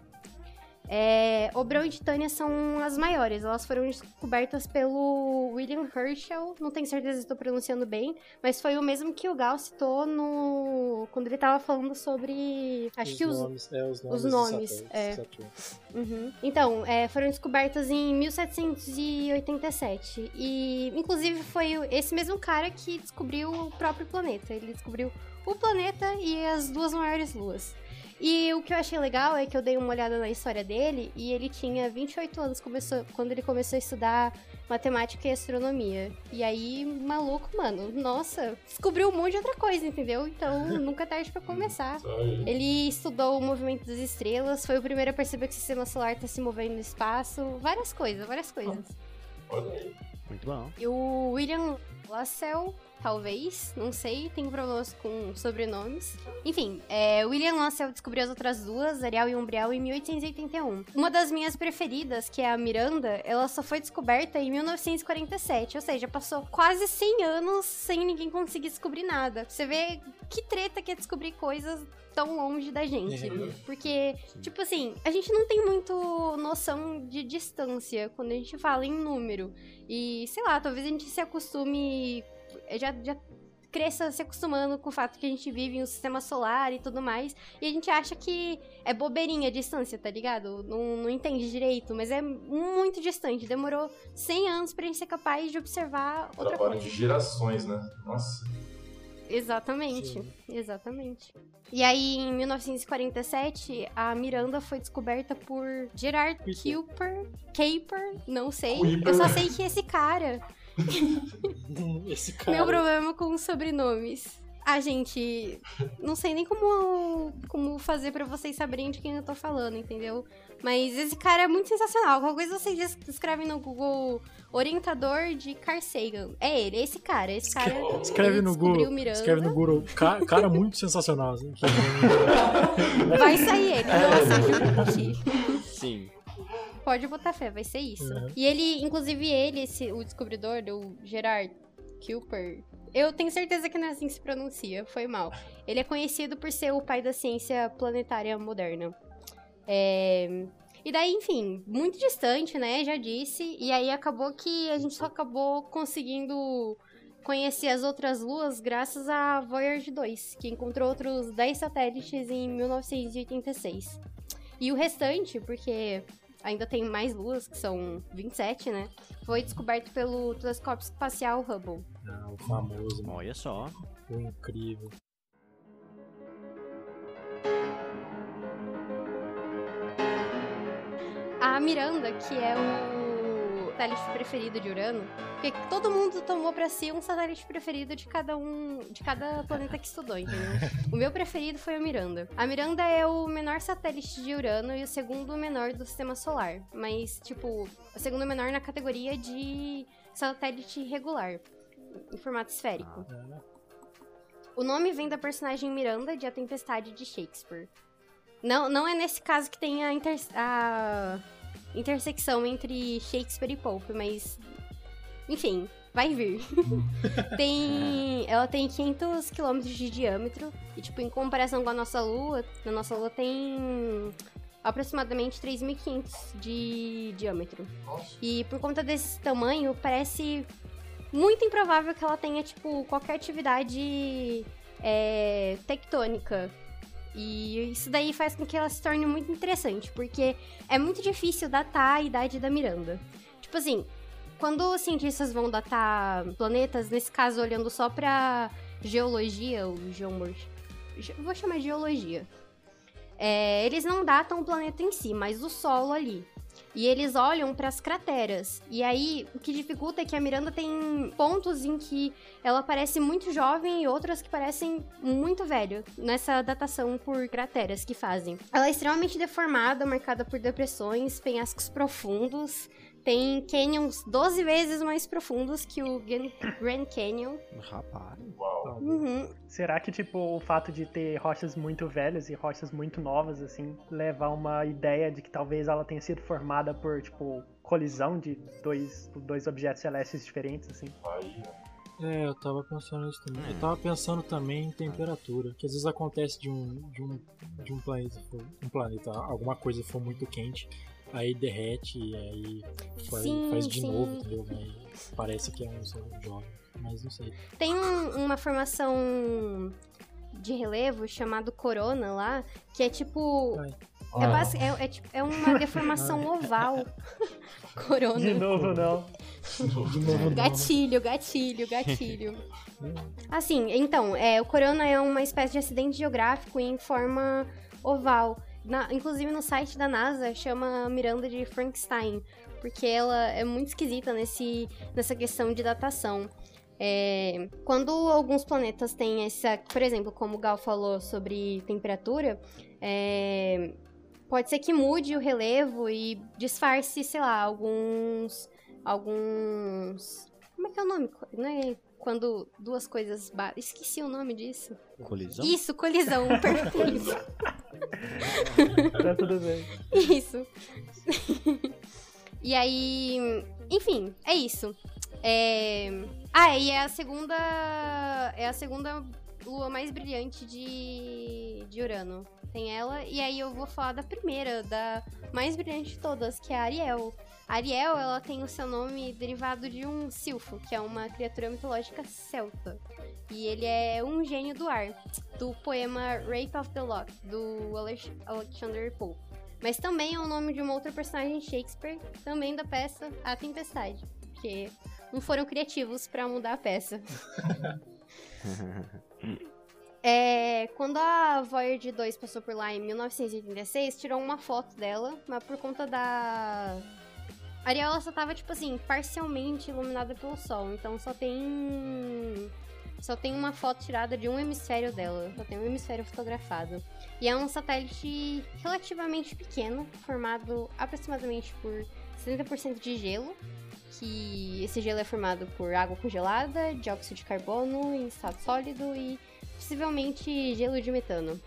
É, Oberon e Titânia são as maiores. Elas foram descobertas pelo William Herschel. Não tenho certeza se estou pronunciando bem, mas foi o mesmo que o Gal citou no quando ele tava falando sobre. Acho os que os. nomes, é, os nomes, os nomes, satélites, é. Uhum. Então, é, foram descobertas em 1787. E, inclusive, foi esse mesmo cara que descobriu o próprio planeta. Ele descobriu o planeta e as duas maiores luas. E o que eu achei legal é que eu dei uma olhada na história dele e ele tinha 28 anos começou, quando ele começou a estudar matemática e astronomia. E aí, maluco, mano, nossa, descobriu um monte de outra coisa, entendeu? Então, nunca é tarde pra começar. Ele estudou o movimento das estrelas, foi o primeiro a perceber que o sistema solar tá se movendo no espaço, várias coisas, várias coisas. Olha aí. Muito bom. E o William Lassell, talvez, não sei, tem problemas com sobrenomes. Enfim, é, William Lassell descobriu as outras duas, Ariel e Umbriel, em 1881. Uma das minhas preferidas, que é a Miranda, ela só foi descoberta em 1947, ou seja, passou quase 100 anos sem ninguém conseguir descobrir nada. Você vê que treta que é descobrir coisas tão longe da gente. É. Porque, tipo assim, a gente não tem muito noção de distância quando a gente fala em número. E, sei lá, talvez a gente se acostume. Já, já cresça se acostumando com o fato que a gente vive em um sistema solar e tudo mais. E a gente acha que é bobeirinha a distância, tá ligado? Não, não entende direito, mas é muito distante. Demorou 100 anos pra gente ser capaz de observar outra Trabalho coisa. de gerações, né? Nossa. Exatamente, Sim. exatamente. E aí, em 1947, a Miranda foi descoberta por Gerard Kuiper, Kuiper, não sei. Kuiper. Eu só sei que esse cara, Esse cara. meu problema com os sobrenomes. Ah, gente, não sei nem como, como fazer pra vocês saberem de quem eu tô falando, entendeu? Mas esse cara é muito sensacional. Qualquer coisa vocês es- escrevem no Google orientador de Carl Sagan. É ele, esse cara. Esse cara Escreve no Google. Miranda. Escreve no Google. Ca- cara muito sensacional. Assim, Vai sair ele. Ti. Sim. Pode botar fé, vai ser isso. Uhum. E ele, inclusive ele, esse, o descobridor, o Gerard Kuiper, eu tenho certeza que não é assim que se pronuncia, foi mal. Ele é conhecido por ser o pai da ciência planetária moderna. É, E daí, enfim, muito distante, né? Já disse. E aí acabou que a gente só acabou conseguindo conhecer as outras luas graças a Voyager 2, que encontrou outros 10 satélites em 1986. E o restante, porque ainda tem mais luas, que são 27, né? Foi descoberto pelo telescópio espacial Hubble. Ah, o famoso, Olha só. o incrível. A Miranda, que é o satélite preferido de Urano, porque todo mundo tomou pra si um satélite preferido de cada um, de cada planeta que estudou, entendeu? O meu preferido foi a Miranda. A Miranda é o menor satélite de Urano e o segundo menor do sistema solar, mas tipo, o segundo menor na categoria de satélite regular, em formato esférico. O nome vem da personagem Miranda de A Tempestade de Shakespeare. Não, não é nesse caso que tem a, inter- a intersecção entre Shakespeare e Pope, mas. Enfim, vai vir. tem, ela tem 500 quilômetros de diâmetro. E, tipo, em comparação com a nossa Lua, na nossa Lua tem aproximadamente 3.500 de diâmetro. Nossa. E por conta desse tamanho, parece muito improvável que ela tenha, tipo, qualquer atividade é, tectônica. E isso daí faz com que ela se torne muito interessante, porque é muito difícil datar a idade da Miranda. Tipo assim, quando os cientistas vão datar planetas, nesse caso olhando só pra geologia, ou geomorfia, vou chamar de geologia. É, eles não datam o planeta em si, mas o solo ali. E eles olham para as crateras. E aí, o que dificulta é que a Miranda tem pontos em que ela parece muito jovem e outras que parecem muito velho nessa datação por crateras que fazem. Ela é extremamente deformada, marcada por depressões, penhascos profundos. Tem canyons 12 vezes mais profundos que o Grand Canyon. Rapaz. Uau. Uhum. Será que, tipo, o fato de ter rochas muito velhas e rochas muito novas, assim, leva a uma ideia de que talvez ela tenha sido formada por, tipo, colisão de dois, dois objetos celestes diferentes, assim? Aí, É, eu tava pensando nisso também. Eu tava pensando também em temperatura, que às vezes acontece de um, de um, de um planeta, um planeta, alguma coisa for muito quente, aí derrete e aí faz, Sim, faz de sim. novo, entendeu? Aí parece que é um jovem, mas não sei. Tem um- uma formação de relevo chamado corona lá, que é tipo. Ai. É, basi- é, é tipo- é uma deformação oval. corona. De novo, não. De novo, não. Gatilho, gatilho, gatilho. Assim, então, é, o corona é uma espécie de acidente geográfico em forma oval. Na- inclusive no site da NASA chama Miranda de Frankenstein, porque ela é muito esquisita nesse, nessa questão de datação. É, quando alguns planetas têm essa, por exemplo, como o Gal falou sobre temperatura, é, pode ser que mude o relevo e disfarce, sei lá, alguns alguns. Como é que é o nome? Não é quando duas coisas batem. Esqueci o nome disso. Colisão? Isso, colisão, perfeito. Tá tudo bem. Isso. e aí, enfim, é isso. É... Ah, e é a segunda. É a segunda lua mais brilhante de, de Urano. Tem ela, e aí eu vou falar da primeira, da mais brilhante de todas, que é a Ariel. Ariel, ela tem o seu nome derivado de um silfo, que é uma criatura mitológica celta. E ele é um gênio do ar, do poema Rape of the Lock, do Alex- Alexander Pope. Mas também é o nome de uma outra personagem Shakespeare, também da peça A Tempestade. Porque não foram criativos pra mudar a peça. É, quando a Voyager 2 passou por lá em 1986, tirou uma foto dela, mas por conta da. Ariel só tava, tipo assim, parcialmente iluminada pelo sol, então só tem. Só tem uma foto tirada de um hemisfério dela, só tem um hemisfério fotografado. E é um satélite relativamente pequeno, formado aproximadamente por 70% de gelo, que esse gelo é formado por água congelada, dióxido de carbono em estado sólido e possivelmente gelo de metano.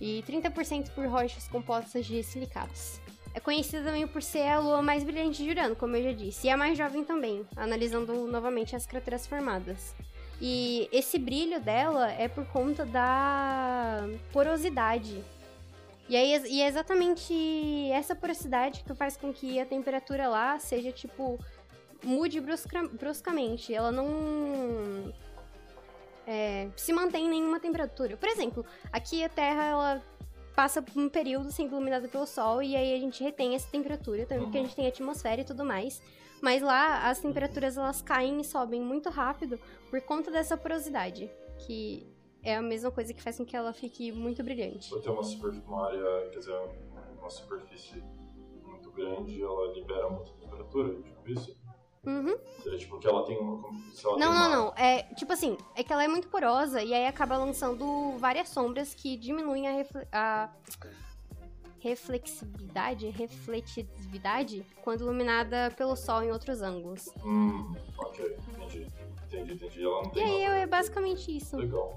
E 30% por rochas compostas de silicatos. É conhecida também por ser a lua mais brilhante de Urano, como eu já disse, e a mais jovem também, analisando novamente as crateras formadas. E esse brilho dela é por conta da porosidade. E, aí, e é exatamente essa porosidade que faz com que a temperatura lá seja tipo mude brusca- bruscamente. Ela não é, se mantém em nenhuma temperatura. Por exemplo, aqui a Terra ela passa por um período sendo iluminada pelo Sol e aí a gente retém essa temperatura também porque a gente tem atmosfera e tudo mais. Mas lá as temperaturas elas caem e sobem muito rápido por conta dessa porosidade, que é a mesma coisa que faz com que ela fique muito brilhante. Por ter uma, uma área, quer dizer, uma superfície muito grande, ela libera muita temperatura, tipo isso? Uhum. Seria tipo que ela tem uma. ela Não, tem não, uma- não. É tipo assim, é que ela é muito porosa e aí acaba lançando várias sombras que diminuem a, refle- a reflexibilidade, refletividade quando iluminada pelo sol em outros ângulos. Hum, ok, entendi. Entendi, entendi. Ela não E tem. aí nada. é basicamente isso. Legal.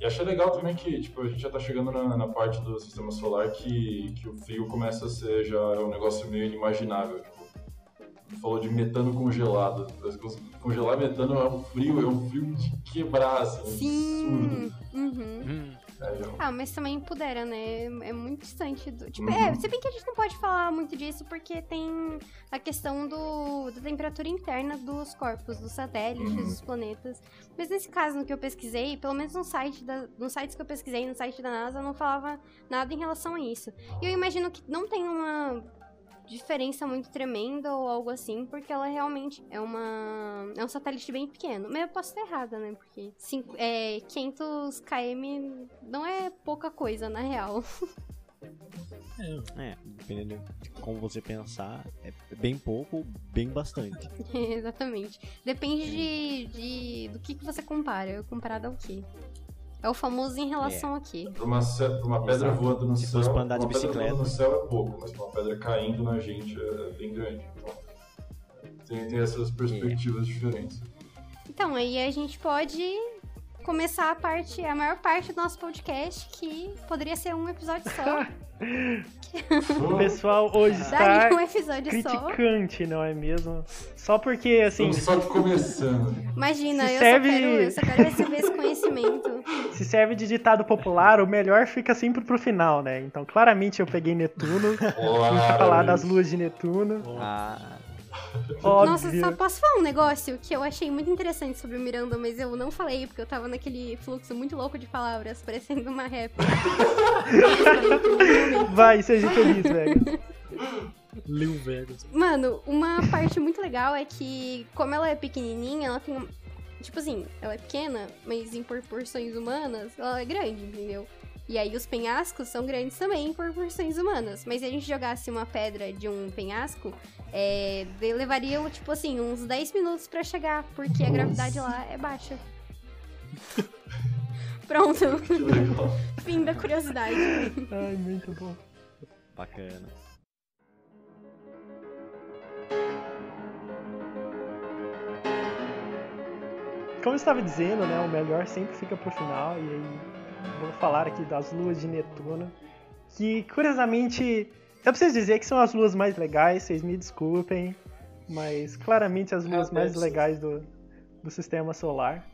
E achei legal também que, tipo, a gente já tá chegando na, na parte do sistema solar que, que o frio começa a ser já um negócio meio inimaginável. Falou de metano congelado. Congelar metano é um frio, é um frio de quebrar, assim, Sim. absurdo. Uhum. Hum, É, já- Ah, mas também pudera, né? É muito distante do. Tipo, Uhum. é, se bem que a gente não pode falar muito disso porque tem a questão do, da temperatura interna dos corpos, dos satélites, Uhum. dos planetas. Mas nesse caso, no que eu pesquisei, pelo menos no site da, nos sites que eu pesquisei, no site da NASA, não falava nada em relação a isso. E eu imagino que não tem uma diferença muito tremenda ou algo assim, porque ela realmente é uma é um satélite bem pequeno. Mas eu posso estar errada, né? Porque cinco, é, 500 km não é pouca coisa, na real. É, dependendo de como você pensar, é bem pouco, bem bastante. Exatamente. Depende de, de- do que, que você compara. Comparado ao quê? É o famoso em relação a quê? Pra uma, pra uma pedra Exato. voando no Se céu. fosse pra andar de uma pedra bicicleta. voando no céu é pouco, mas pra uma pedra caindo na gente é bem grande. Então, tem, tem essas perspectivas diferentes. Então, aí a gente pode começar a parte, a maior parte do nosso podcast, que poderia ser um episódio só. O pessoal hoje está um episódio só. criticante, não é mesmo? Só porque, assim, Estamos só começando. Imagina, Se eu, serve- só quero, eu só quero receber esse conhecimento. se serve de ditado popular, o melhor fica sempre pro final, né? Então, claramente eu peguei Netuno, pra falar Claro. das luas de Netuno. Ah, Nossa, Óbvio. só posso falar um negócio que eu achei muito interessante sobre o Miranda, mas eu não falei porque eu tava naquele fluxo muito louco de palavras, parecendo uma rap. Vai, seja feliz, velho. Lil Vegas. Mano, uma parte muito legal é que, como ela é pequenininha, ela tem. um- Tipo assim, ela é pequena, mas em proporções humanas, ela é grande, entendeu? E aí os penhascos são grandes também em proporções humanas. Mas se a gente jogasse uma pedra de um penhasco, é, levariam, tipo assim, uns 10 minutos para chegar, porque Nossa. a gravidade lá é baixa. Pronto. Fim da curiosidade. Ai, muito bom. Bacana. Como eu estava dizendo, né, o melhor sempre fica pro final e aí vou falar aqui das luas de Netuno, que curiosamente eu preciso dizer que são as luas mais legais, vocês me desculpem, mas claramente as luas mais legais do, do sistema solar.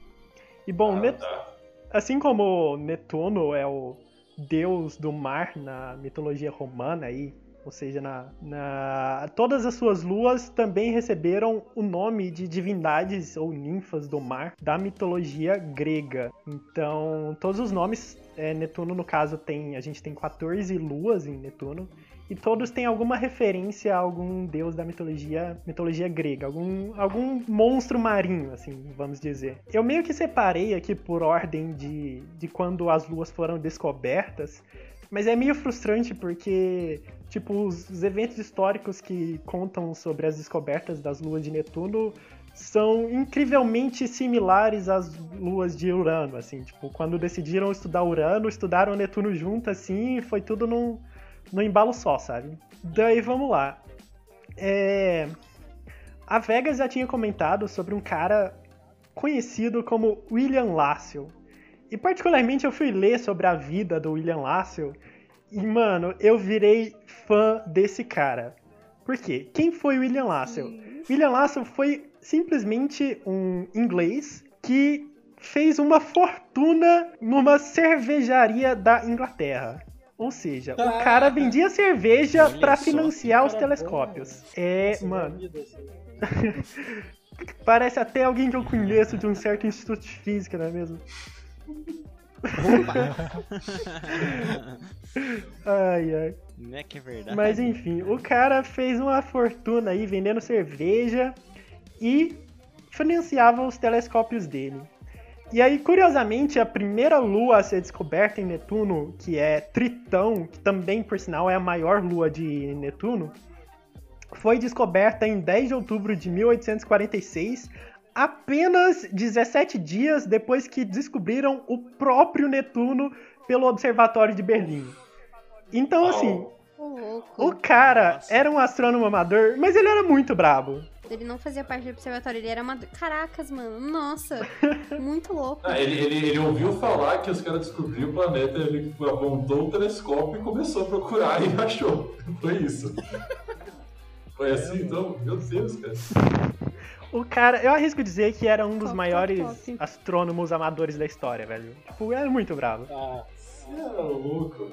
E bom, Ah, Net- tá. assim como Netuno é o deus do mar na mitologia romana aí, ou seja, na, na- todas as suas luas também receberam o nome de divindades ou ninfas do mar da mitologia grega. Então, todos os nomes, é, Netuno no caso tem, a gente tem 14 luas em Netuno. E todos têm alguma referência a algum deus da mitologia, mitologia grega, algum, algum monstro marinho, assim, vamos dizer. Eu meio que separei aqui por ordem de, de quando as luas foram descobertas, mas é meio frustrante porque, tipo, os, os eventos históricos que contam sobre as descobertas das luas de Netuno são incrivelmente similares às luas de Urano, assim, tipo, quando decidiram estudar Urano, estudaram Netuno junto, assim, e foi tudo num, no embalo só, sabe? Daí vamos lá. É... A Vegas já tinha comentado sobre um cara conhecido como William Lassell. E particularmente eu fui ler sobre a vida do William Lassell e, mano, eu virei fã desse cara. Por quê? Quem foi William Lassell? William Lassell foi simplesmente um inglês que fez uma fortuna numa cervejaria da Inglaterra. Ou seja, o Ah. cara vendia cerveja para financiar os telescópios. É, Essa mano, assim. parece até alguém que eu conheço de um certo instituto de física, não é mesmo? Ai, ai. Não é que é verdade. Mas enfim, o cara fez uma fortuna aí vendendo cerveja e financiava os telescópios dele. E aí, curiosamente, a primeira lua a ser descoberta em Netuno, que é Tritão, que também, por sinal, é a maior lua de Netuno, foi descoberta em 10 de outubro de 1846, apenas 17 dias depois que descobriram o próprio Netuno pelo Observatório de Berlim. Então, assim, louco. o cara era um astrônomo amador, mas ele era muito brabo. Ele não fazia parte do observatório, ele era uma. Caracas, mano. Nossa. Muito louco. Ah, ele, ele, ele ouviu falar que os caras descobriram o planeta, ele apontou o telescópio e começou a procurar e achou. Foi isso. Foi assim, então? Meu Deus, cara. O cara, eu arrisco dizer que era um dos Top, top, maiores top. astrônomos amadores da história, velho. Tipo, era muito bravo. Ah, Você é louco.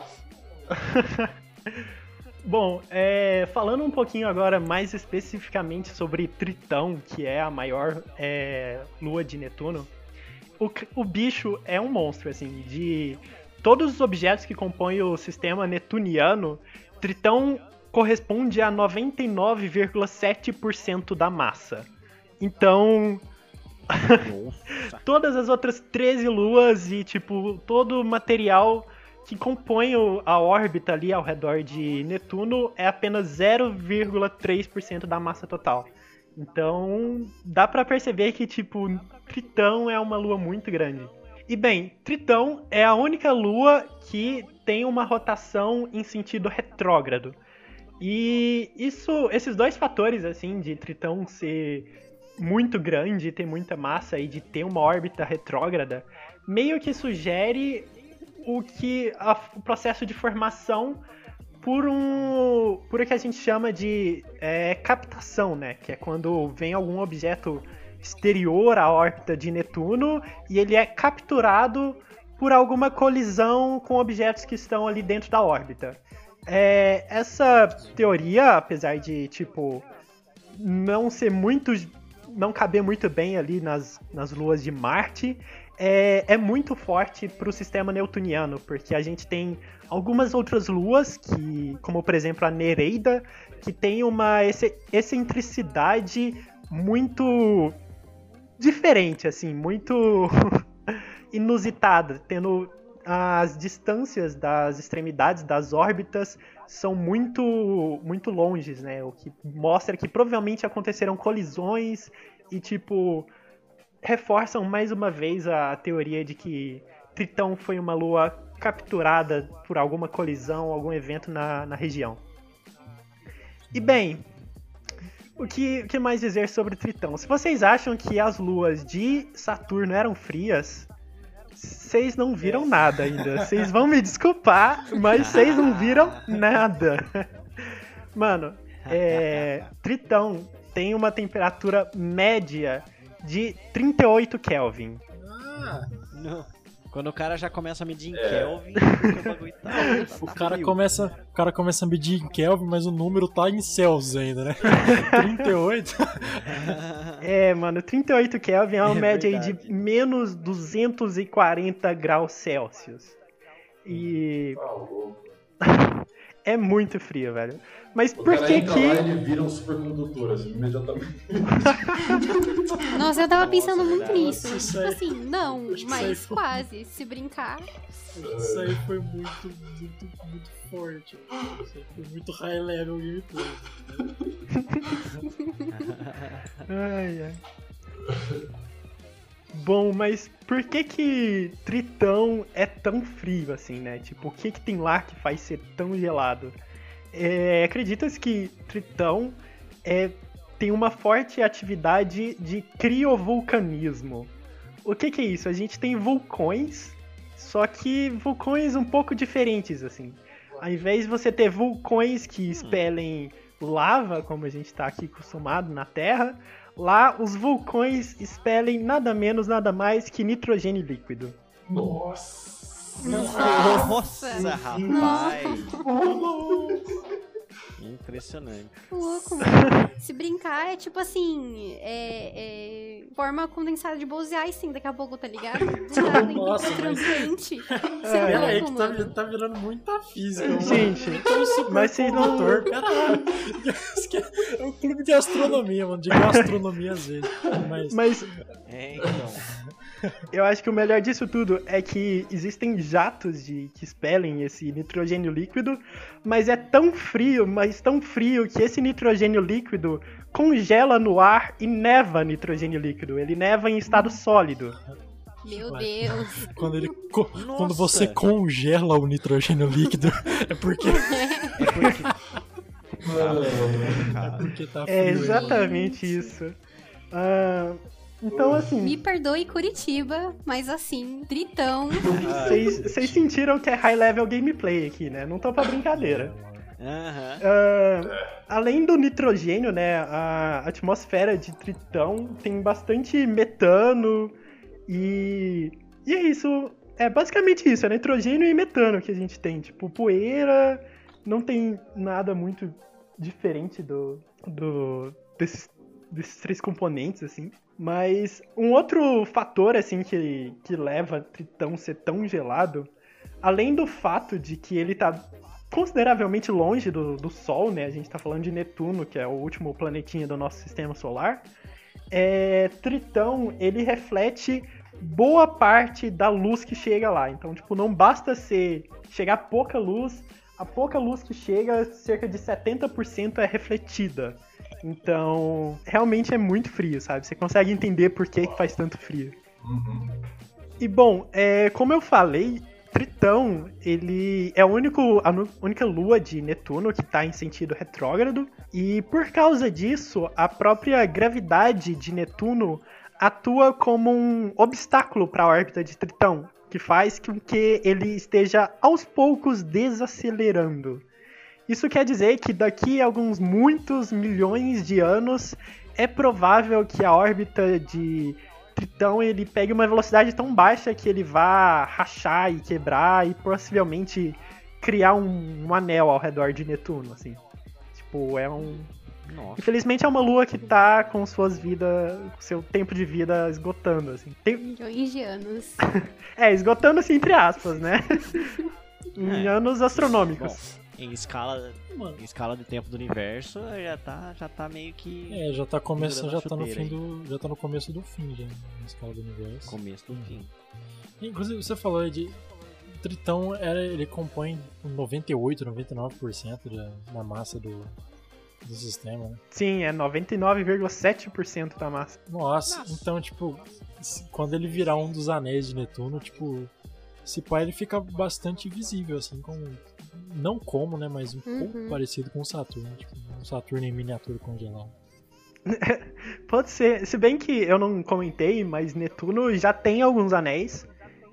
Bom, é, falando um pouquinho agora mais especificamente sobre Tritão, que é a maior é, lua de Netuno, o, o bicho é um monstro, assim, de todos os objetos que compõem o sistema netuniano, Tritão corresponde a 99,7% da massa. Então, todas as outras 13 luas e, tipo, todo o material que compõe a órbita ali ao redor de Netuno é apenas 0,3% da massa total. Então, dá pra perceber que, tipo, Tritão é uma lua muito grande. E bem, Tritão é a única lua que tem uma rotação em sentido retrógrado. E isso, esses dois fatores, assim, de Tritão ser muito grande, ter muita massa e de ter uma órbita retrógrada, meio que sugere o que a- o processo de formação por um por o que a gente chama de é, captação, né? Que é quando vem algum objeto exterior à órbita de Netuno e ele é capturado por alguma colisão com objetos que estão ali dentro da órbita. É, essa teoria, apesar de tipo não ser muito não caber muito bem ali nas, nas luas de Marte, é, é muito forte para o sistema newtoniano, porque a gente tem algumas outras luas, que, como por exemplo a Nereida, que tem uma excentricidade muito diferente, assim, muito inusitada, tendo as distâncias das extremidades das órbitas são muito muito longes, né? O que mostra que provavelmente aconteceram colisões e tipo reforçam mais uma vez a teoria de que Tritão foi uma lua capturada por alguma colisão, algum evento na, na região. E bem, o que, o que mais dizer sobre Tritão? Se vocês acham que as luas de Saturno eram frias, vocês não viram nada ainda. Vocês vão me desculpar, mas vocês não viram nada. Mano, é, Tritão tem uma temperatura média de 38 Kelvin. Ah, Não. Quando o cara já começa a medir em É. Kelvin, o bagulho tá, tá o cara frio. começa, o cara começa a medir em Kelvin, mas o número tá em Celsius ainda, né? 38. É, mano, 38 Kelvin é uma É média aí de menos 240 graus Celsius. E Tá louco. É muito frio, velho. Mas O por cara que entra lá que. ele vira um supercondutor, assim, imediatamente. Nossa, eu tava Nossa, pensando muito verdade. nisso. Isso Tipo aí- assim, não, que mas foi- quase. Se brincar. Isso aí foi muito, muito, muito forte. Isso aí foi muito high level gameplay. Ai, ai. Bom, mas por que que Tritão é tão frio assim, né? Tipo, o que que tem lá que faz ser tão gelado? É, Acredita-se que Tritão é, tem uma forte atividade de criovulcanismo. O que que é isso? A gente tem vulcões, só que vulcões um pouco diferentes, assim. Ao invés de você ter vulcões que expelem lava, como a gente está aqui acostumado na Terra, lá os vulcões expelem nada menos, nada mais que nitrogênio líquido. Nossa! Nossa, rapaz. Impressionante. Louco, mano. Se brincar, é tipo assim. É, é, forma condensada de Bose-Einstein daqui a pouco, tá ligado? Do nada, Nossa, mas- transparente. Você É, é aí louco, que tá, tá virando muita física. mano. Gente, mas vocês não- Pera. É um clube de astronomia, mano. De gastronomia às vezes. Mas, mas É, então. eu acho que o melhor disso tudo é que existem jatos de que expelem esse nitrogênio líquido, mas é tão frio, mas tão frio que esse nitrogênio líquido congela no ar e neva nitrogênio líquido. Ele neva em estado sólido. Meu. Deus. quando, ele quando você congela o nitrogênio líquido, é porque, É porque. é porque tá frio. É exatamente isso. Ah, então, assim, Me perdoe, Curitiba, mas assim, Tritão. vocês sentiram que é high level gameplay aqui, né? Não tô pra brincadeira. Aham. Ah, além do nitrogênio, né, a atmosfera de Tritão tem bastante metano e e é isso. É basicamente isso, é nitrogênio e metano que a gente tem, tipo poeira, não tem nada muito diferente do, do desses, desses três componentes assim. Mas um outro fator assim que, que leva Tritão ser tão gelado, além do fato de que ele tá consideravelmente longe do, do Sol, né? A gente tá falando de Netuno, que é o último planetinha do nosso sistema solar. É, Tritão, ele reflete boa parte da luz que chega lá. Então, tipo, não basta ser chegar pouca luz, a pouca luz que chega, cerca de 70% é refletida. Então, realmente é muito frio, sabe? Você consegue entender por que, que faz tanto frio. Uhum. E bom, é, como eu falei, Tritão, ele é o único, a única lua de Netuno que está em sentido retrógrado. E por causa disso, a própria gravidade de Netuno atua como um obstáculo para a órbita de Tritão, que faz com que ele esteja aos poucos desacelerando. Isso quer dizer que daqui a alguns muitos milhões de anos é provável que a órbita de Tritão ele pegue uma velocidade tão baixa que ele vá rachar e quebrar e possivelmente criar um, um anel ao redor de Netuno, assim. Tipo, é um. Nossa. Infelizmente é uma lua que tá com suas vidas. seu tempo de vida esgotando, assim. Tem- Milhões de anos. É, esgotando assim, entre aspas, né? em É. anos astronômicos. Em escala, Mano, em escala de tempo do universo, já tá, já tá meio que é, já tá começando, já tá no fim do. Já tá no começo do fim, já, na escala do universo. começo do fim. Inclusive, você falou aí de. Tritão, era, ele compõe 98, 99% da, da massa do, do sistema, né? Sim, é 99,7% da massa. Nossa, Nossa. então, tipo, quando ele virar um dos anéis de Netuno, tipo, esse pai ele fica bastante visível, assim, como. Não como, né? Mas um pouco Uhum. parecido com o Saturno. Tipo, um Saturno em miniatura congelado. Pode ser. Se bem que eu não comentei, mas Netuno já tem alguns anéis.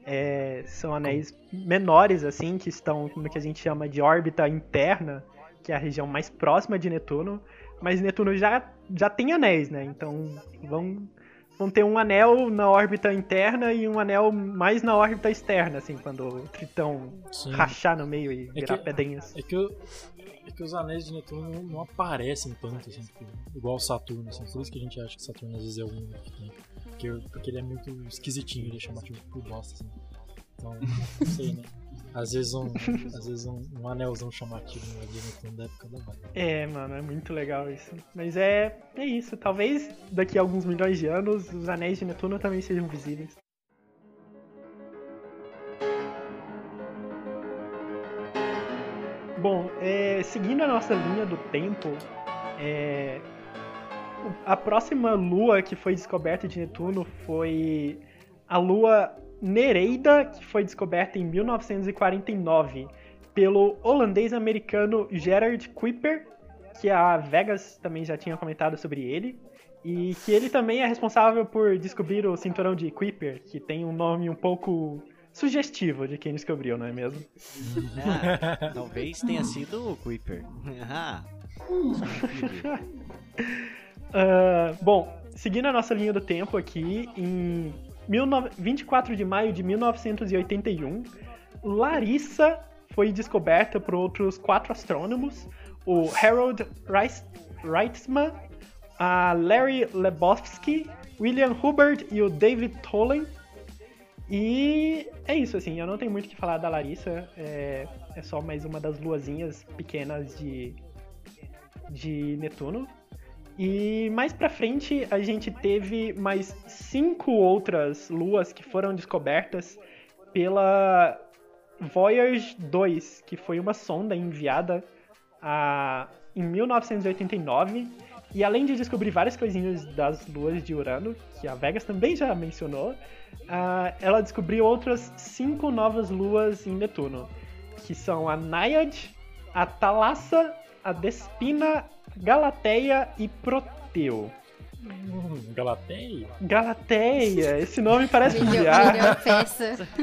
É, são anéis menores, assim, que estão no que a gente chama de órbita interna, que é a região mais próxima de Netuno. Mas Netuno já, já tem anéis, né? Então vão, vão ter um anel na órbita interna e um anel mais na órbita externa, assim, quando o Tritão Sim. rachar no meio e É virar que- pedrinhas. É que, é que os anéis de Netuno não, não aparecem tanto, assim, tipo, igual Saturno, assim. Por isso que a gente acha que Saturno às vezes é o único que tem. Porque, porque ele é muito esquisitinho, ele é chamativo por bosta, assim. Então, não sei, né? Às vezes um, às vezes um, um anelzão chamativo no de Netuno da época da vaga. É, mano, é muito legal isso. Mas é, é isso. Talvez daqui a alguns milhões de anos os anéis de Netuno também sejam visíveis. Bom, é, seguindo a nossa linha do tempo, é, a próxima lua que foi descoberta de Netuno foi a lua Nereida, que foi descoberta em 1949 pelo holandês-americano Gerard Kuiper, que a Vegas também já tinha comentado sobre ele, e que ele também é responsável por descobrir o cinturão de Kuiper, que tem um nome um pouco sugestivo de quem descobriu, não é mesmo? Ah, talvez tenha sido o Kuiper. Ah. Ah, bom, seguindo a nossa linha do tempo aqui, em 19 24 de maio de 1981, Larissa foi descoberta por outros quatro astrônomos, o Harold Reitzman, a Larry Lebowski, William Hubbard e o David Tolan. E é isso, assim, eu não tenho muito o que falar da Larissa, é, é só mais uma das luazinhas pequenas de, de Netuno. E mais pra frente a gente teve mais cinco outras luas que foram descobertas pela Voyage 2, que foi uma sonda enviada a, em 1989. E além de descobrir várias coisinhas das luas de Urano, que a Vegas também já mencionou, ah, ela descobriu outras cinco novas luas em Netuno, que são a Naiad, a Thalassa, a Despina, Galateia e Proteu. Hum, Galateia? Galateia, esse nome parece um peça.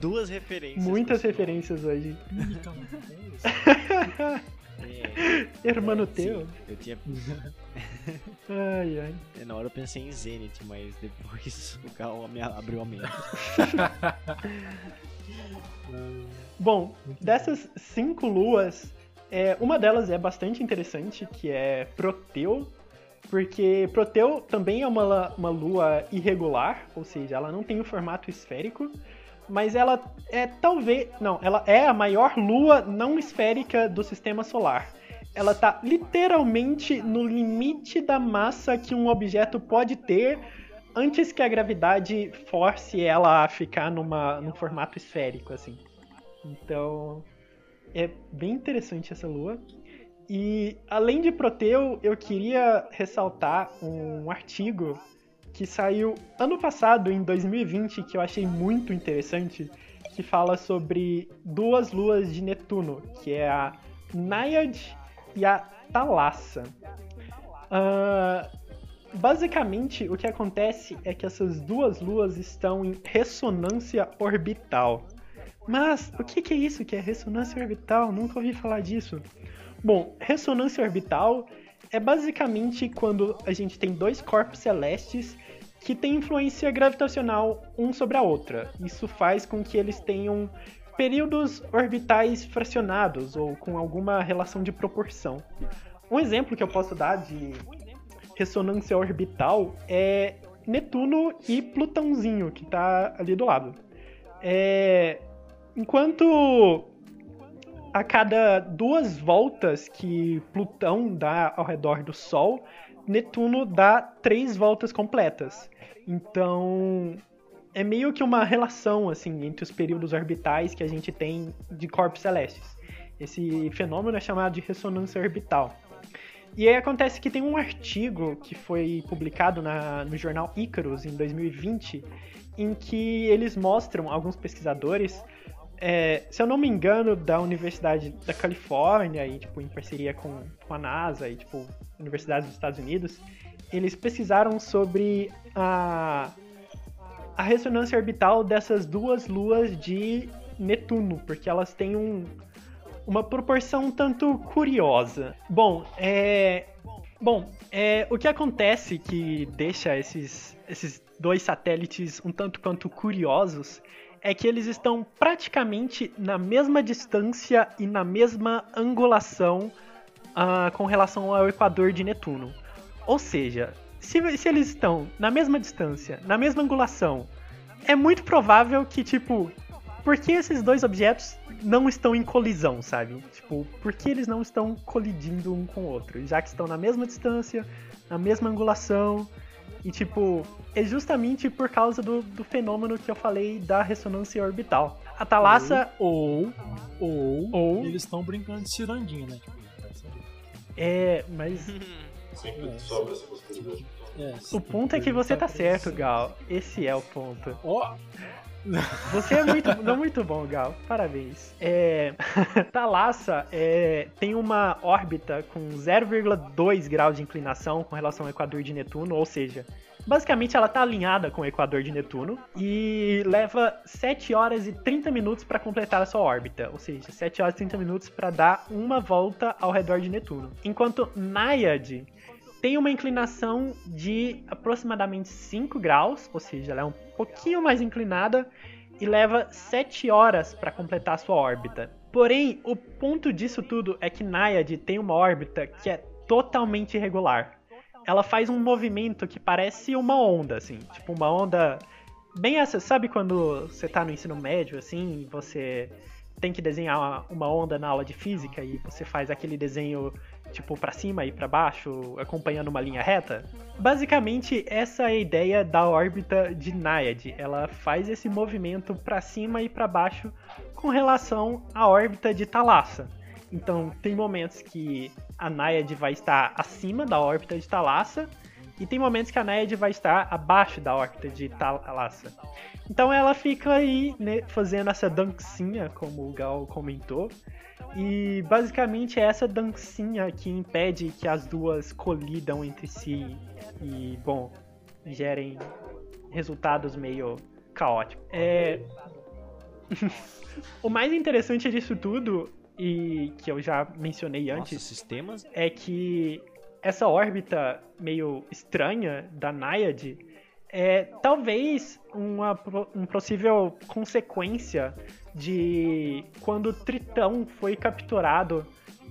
Duas referências. Muitas referências hoje. Galateia? É, Hermano sim, teu. eu tinha. Ai, ai. Na hora eu pensei em Zenith, mas depois o carro me abriu a mente. Bom, dessas cinco luas, é, uma delas é bastante interessante, que é Proteu, porque Proteu também é uma, uma lua irregular, ou seja, ela não tem o formato esférico, mas ela é talvez. Não, ela é a maior lua não esférica do sistema solar. Ela está literalmente no limite da massa que um objeto pode ter antes que a gravidade force ela a ficar numa, num formato esférico, assim. Então, é bem interessante essa lua. E além de Proteu, eu queria ressaltar um artigo que saiu ano passado, em 2020, que eu achei muito interessante, que fala sobre duas luas de Netuno, que é a Naiad e a Thalassa. Ah, basicamente, o que acontece é que essas duas luas estão em ressonância orbital. Mas o que, que é isso que é ressonância orbital? Nunca ouvi falar disso. Bom, ressonância orbital é basicamente quando a gente tem dois corpos celestes que têm influência gravitacional um sobre a outra. Isso faz com que eles tenham períodos orbitais fracionados ou com alguma relação de proporção. Um exemplo que eu posso dar de ressonância orbital é Netuno e Plutãozinho, que está ali do lado. É, enquanto a cada duas voltas que Plutão dá ao redor do Sol, Netuno dá três voltas completas. Então é meio que uma relação assim entre os períodos orbitais que a gente tem de corpos celestes. Esse fenômeno é chamado de ressonância orbital. E aí acontece que tem um artigo que foi publicado na, no jornal Icarus em 2020, em que eles mostram, alguns pesquisadores, é, se eu não me engano, da Universidade da Califórnia, e, tipo, em parceria com, com a NASA e, tipo, universidades dos Estados Unidos, eles pesquisaram sobre a, a ressonância orbital dessas duas luas de Netuno, porque elas têm um, uma proporção um tanto curiosa. Bom, é, bom, é, o que acontece que deixa esses, esses dois satélites um tanto quanto curiosos é que eles estão praticamente na mesma distância e na mesma angulação uh, com relação ao equador de Netuno. Ou seja, se, se eles estão na mesma distância, na mesma angulação, é muito provável que, tipo, por que esses dois objetos não estão em colisão, sabe? Tipo, por que eles não estão colidindo um com o outro? Já que estão na mesma distância, na mesma angulação, e, tipo, é justamente por causa do, do fenômeno que eu falei da ressonância orbital. A Thalassa. Ou. Ou. ou eles estão brincando de cirandinha, né? Tipo, é, mas. Sempre é, sobra essa possibilidade. É, o ponto é que você tá certo, Gal. Esse é o ponto. Ó! Oh. Você é muito, não muito bom, Gal. Parabéns. É, Thalassa é, tem uma órbita com 0,2 graus de inclinação com relação ao equador de Netuno, ou seja, basicamente ela está alinhada com o equador de Netuno e leva 7 horas e 30 minutos para completar a sua órbita, ou seja, 7 horas e 30 minutos para dar uma volta ao redor de Netuno. Enquanto Naiad tem uma inclinação de aproximadamente 5 graus, ou seja, ela é um pouquinho mais inclinada e leva 7 horas para completar a sua órbita. Porém, o ponto disso tudo é que Naiad tem uma órbita que é totalmente irregular. Ela faz um movimento que parece uma onda, assim, tipo uma onda bem essa, sabe quando você está no ensino médio assim, você tem que desenhar uma onda na aula de física e você faz aquele desenho tipo para cima e para baixo, acompanhando uma linha reta. Basicamente, essa é a ideia da órbita de Naiad. Ela faz esse movimento para cima e para baixo com relação à órbita de Thalassa. Então, tem momentos que a Naiad vai estar acima da órbita de Thalassa e tem momentos que a Naiad vai estar abaixo da órbita de Thalassa. Então ela fica aí né, fazendo essa dancinha, como o Gal comentou, e basicamente é essa dancinha que impede que as duas colidam entre si e, bom, gerem resultados meio caóticos. É... o mais interessante disso tudo, e que eu já mencionei antes, Nossa, sistemas? é que essa órbita meio estranha da Naiad é talvez uma, uma possível consequência de quando Tritão foi capturado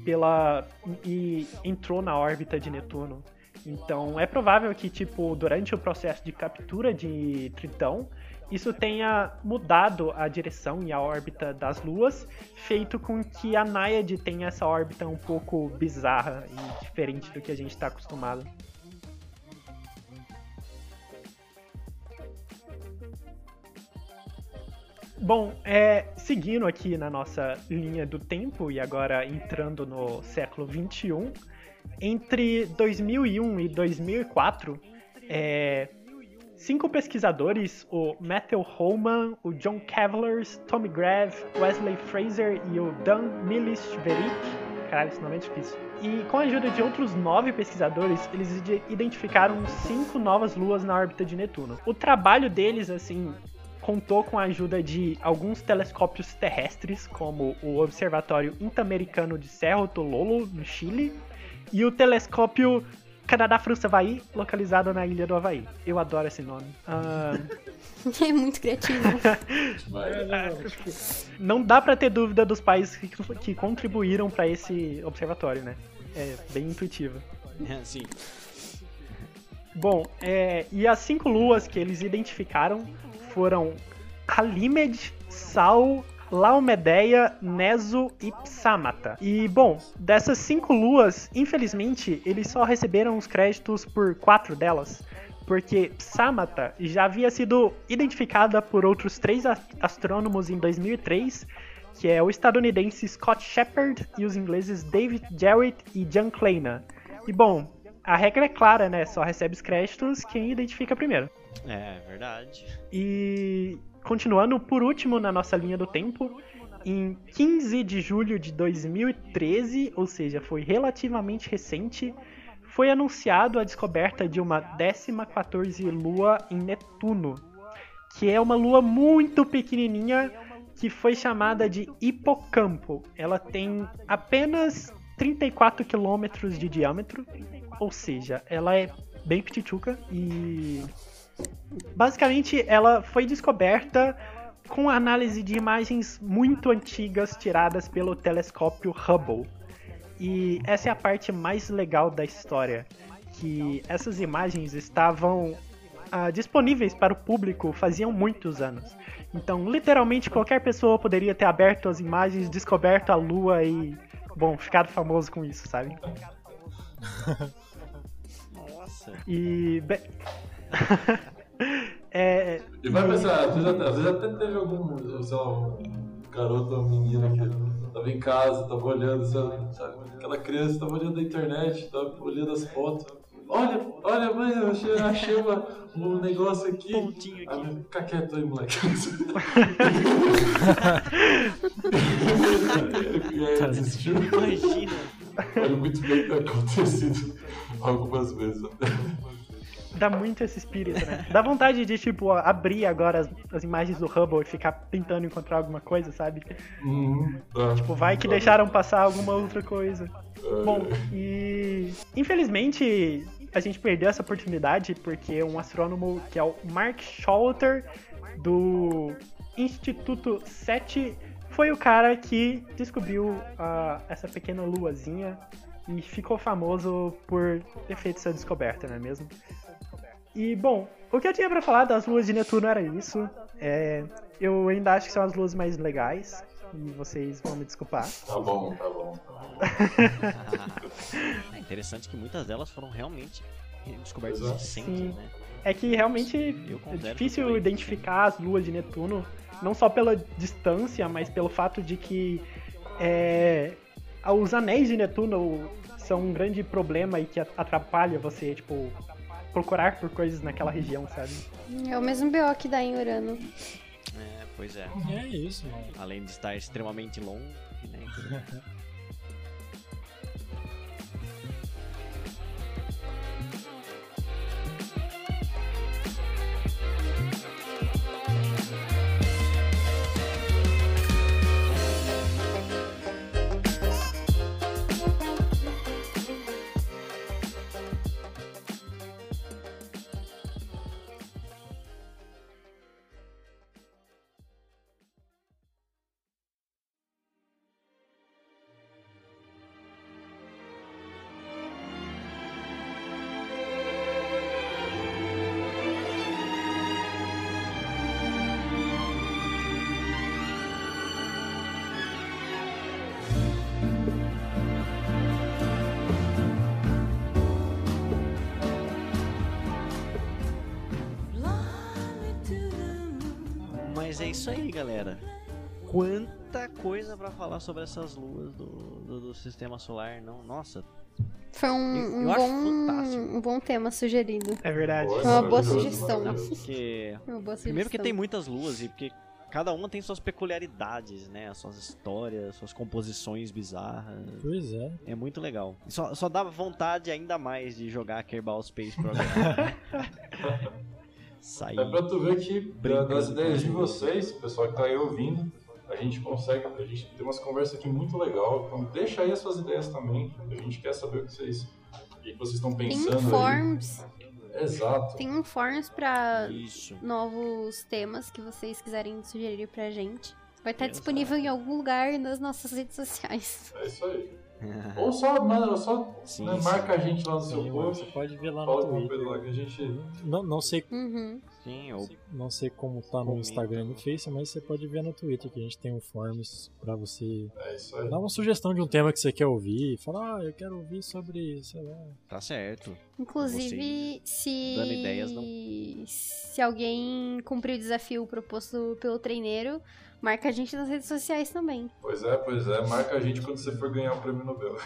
pela e entrou na órbita de Netuno. Então é provável que tipo durante o processo de captura de Tritão isso tenha mudado a direção e a órbita das luas, feito com que a Naiad tenha essa órbita um pouco bizarra e diferente do que a gente está acostumado. Bom, é, seguindo aqui na nossa linha do tempo e agora entrando no século 21, entre 2001 e 2004, é, cinco pesquisadores, o Matthew Holman, o John Cavaliers, Tommy Grav, Wesley Fraser e o Dan Milishverik, caralho, esse nome é difícil, e com a ajuda de outros nove pesquisadores, eles identificaram cinco novas luas na órbita de Netuno. O trabalho deles, assim, contou com a ajuda de alguns telescópios terrestres, como o Observatório Interamericano de Cerro Tololo, no Chile, e o telescópio Canadá-França-Havaí, localizado na ilha do Havaí. Eu adoro esse nome. Uh... é muito criativo. Não dá para ter dúvida dos países que, que contribuíram para esse observatório, né? É bem intuitivo. É, sim. Bom, é, e as cinco luas que eles identificaram foram Halimed, Sal, Laomedeia, Neso e Psamata. E, bom, dessas cinco luas, infelizmente, eles só receberam os créditos por quatro delas, porque Psamata já havia sido identificada por outros três astrônomos em 2003, que é o estadunidense Scott Shepard e os ingleses David Jarrett e Jan Kleina. E, bom, a regra é clara, né? Só recebe os créditos quem identifica primeiro. É, verdade. E continuando por último na nossa linha do tempo, em 15 de julho de 2013, ou seja, foi relativamente recente, foi anunciado a descoberta de uma 14 lua em Netuno, que é uma lua muito pequenininha que foi chamada de Hipocampo. Ela tem apenas 34 quilômetros de diâmetro, ou seja, ela é bem petituca e basicamente ela foi descoberta com análise de imagens muito antigas tiradas pelo telescópio Hubble. E essa é a parte mais legal da história, que essas imagens estavam ah, disponíveis para o público faziam muitos anos. Então, literalmente qualquer pessoa poderia ter aberto as imagens, descoberto a Lua e, bom, ficado famoso com isso, sabe? Nossa. E bem... é, E vai pensar, às vezes, até- às vezes até teve algum, sei lá, um garoto ou menina que tava em casa, tava olhando, sabe? Aquela criança tava olhando a internet, tava olhando as fotos. Olha, olha, mãe, eu achei, achei uma- um negócio aqui. Pontinho Ah, aqui. mas Fica quieto aí, moleque. e aí desistiu. Imagina. Olha muito bem ter acontecido algumas vezes. dá muito esse espírito, né? Dá vontade de, tipo, abrir agora as, as imagens do Hubble e ficar tentando encontrar alguma coisa, sabe? Uhum, tá. Tipo, vai que deixaram passar alguma outra coisa. É, Bom, e infelizmente a gente perdeu essa oportunidade porque um astrônomo que é o Mark Schauter do Instituto 7 foi o cara que descobriu ah, essa pequena luazinha e ficou famoso por ter feito essa descoberta, não é mesmo? E bom, o que eu tinha pra falar das luas de Netuno era isso. É, eu ainda acho que são as luas mais legais e vocês vão me desculpar. Tá bom, tá bom. é interessante que muitas delas foram realmente descobertas Exato. recentes, Sim. né? É que realmente é difícil identificar as luas de Netuno, não só pela distância, mas pelo fato de que é, os anéis de Netuno são um grande problema e que atrapalha você, tipo, procurar por coisas naquela região, sabe? É o mesmo BO que dá em Urano. É, pois é. É isso, mano. Além de estar extremamente longe, né? Mas é isso aí, galera. Quanta coisa pra falar sobre essas luas do, do, do sistema solar, não? Nossa, Foi um, Eu- um eu acho bom, fantástico. um bom tema sugerido. É verdade. Foi uma boa sugestão. maravilhoso. porque Uma boa primeiro que sugestão. tem muitas luas e porque cada uma tem suas peculiaridades, né? As suas histórias, suas composições bizarras. Pois é. É muito legal. Só, só dá vontade ainda mais de jogar Kerbal Space Program. Sair. É pra tu ver que das ideias de vocês, o pessoal que tá aí ouvindo, a gente consegue, a gente tem umas conversas aqui muito legal. Então deixa aí as suas ideias também. A gente quer saber o que vocês, o que vocês estão Tem pensando um forms, aí. Exato. tem um forms pra Isso. novos temas que vocês quiserem sugerir pra gente. Vai estar Exato. disponível em algum lugar nas nossas redes sociais. É isso aí. Ou só, mano, só Sim, né, sim. marca a gente lá no seu post. você pode ver lá no Twitter. lá que a gente. Não, não sei Uhum. Sim, ou Não sei como tá no Comenta. Instagram e no Face, mas você pode ver no Twitter que a gente tem um forms pra você É isso aí. dar uma sugestão de um tema que você quer ouvir. Falar, ah, eu quero ouvir sobre, sei lá. tá certo. Inclusive, se. dando ideias, não. Se alguém cumprir o desafio proposto pelo treineiro, marca a gente nas redes sociais também. Pois é, pois é. Marca a gente quando você for ganhar o prêmio Nobel.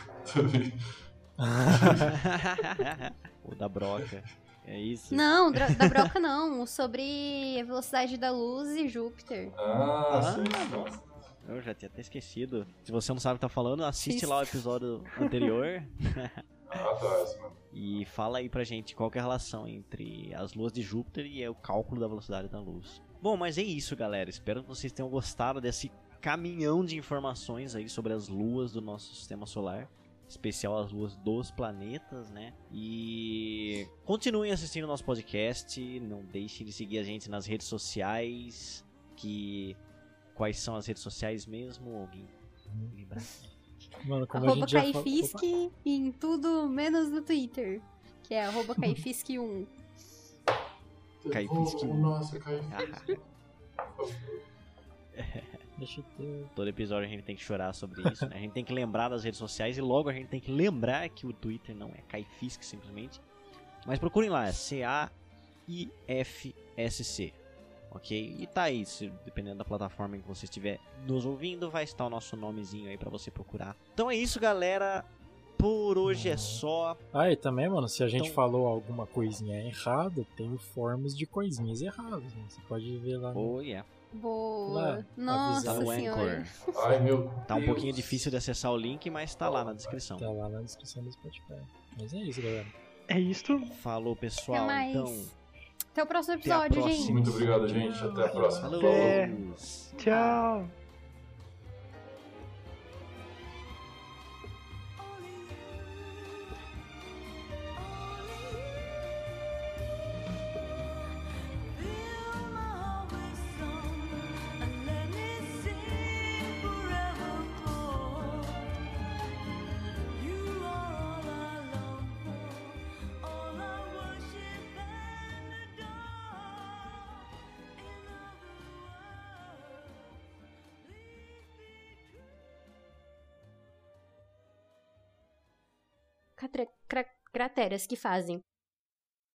o da broca. É isso? Não, da broca não. Sobre a velocidade da luz e Júpiter. Ah, Ah, sim. nossa. Eu já tinha até esquecido. Se você não sabe o que tá falando, assiste Isso. lá o episódio anterior Ah, tá, mesmo. e fala aí pra gente qual que é a relação entre as luas de Júpiter e é o cálculo da velocidade da luz. Bom, mas é isso, galera. Espero que vocês tenham gostado desse caminhão de informações aí sobre as luas do nosso sistema solar. Especial as luas dos planetas, né? E continuem assistindo o nosso podcast. Não deixem de seguir a gente nas redes sociais. Que. Quais são as redes sociais mesmo? Alguém lembra? Mano, como a Arroba gente já falou. Caifisk em tudo menos no Twitter. Que é arroba Caifisk1. Caipisque. Oh, nossa, Caipisque. Ah, Deixa eu ter. todo episódio a gente tem que chorar sobre isso, né? A gente tem que lembrar das redes sociais e logo a gente tem que lembrar que o Twitter não é Caifisk simplesmente. Mas procurem lá, é C-A-I-F-S-C. Ok? E tá aí, se, dependendo da plataforma em que você estiver nos ouvindo, vai estar o nosso nomezinho aí pra você procurar. Então é isso, galera. Por hoje é só. Ah, e também, mano, se a gente Então- falou alguma coisinha errada, tem o forms de coisinhas erradas. Né? Você pode ver lá. no- Oh, yeah. Boa. Lá, Nossa no senhora. Anchor. Ai, meu Tá um pouquinho difícil de acessar o link, mas tá lá na descrição. Tá lá na descrição do Spotify. Mas é isso, galera. É isto. Falou, pessoal. Até mais. Então, Até o próximo Até a episódio, próxima. gente. Muito obrigado, gente. Até a próxima. falou. É. Tchau. Crateras que fazem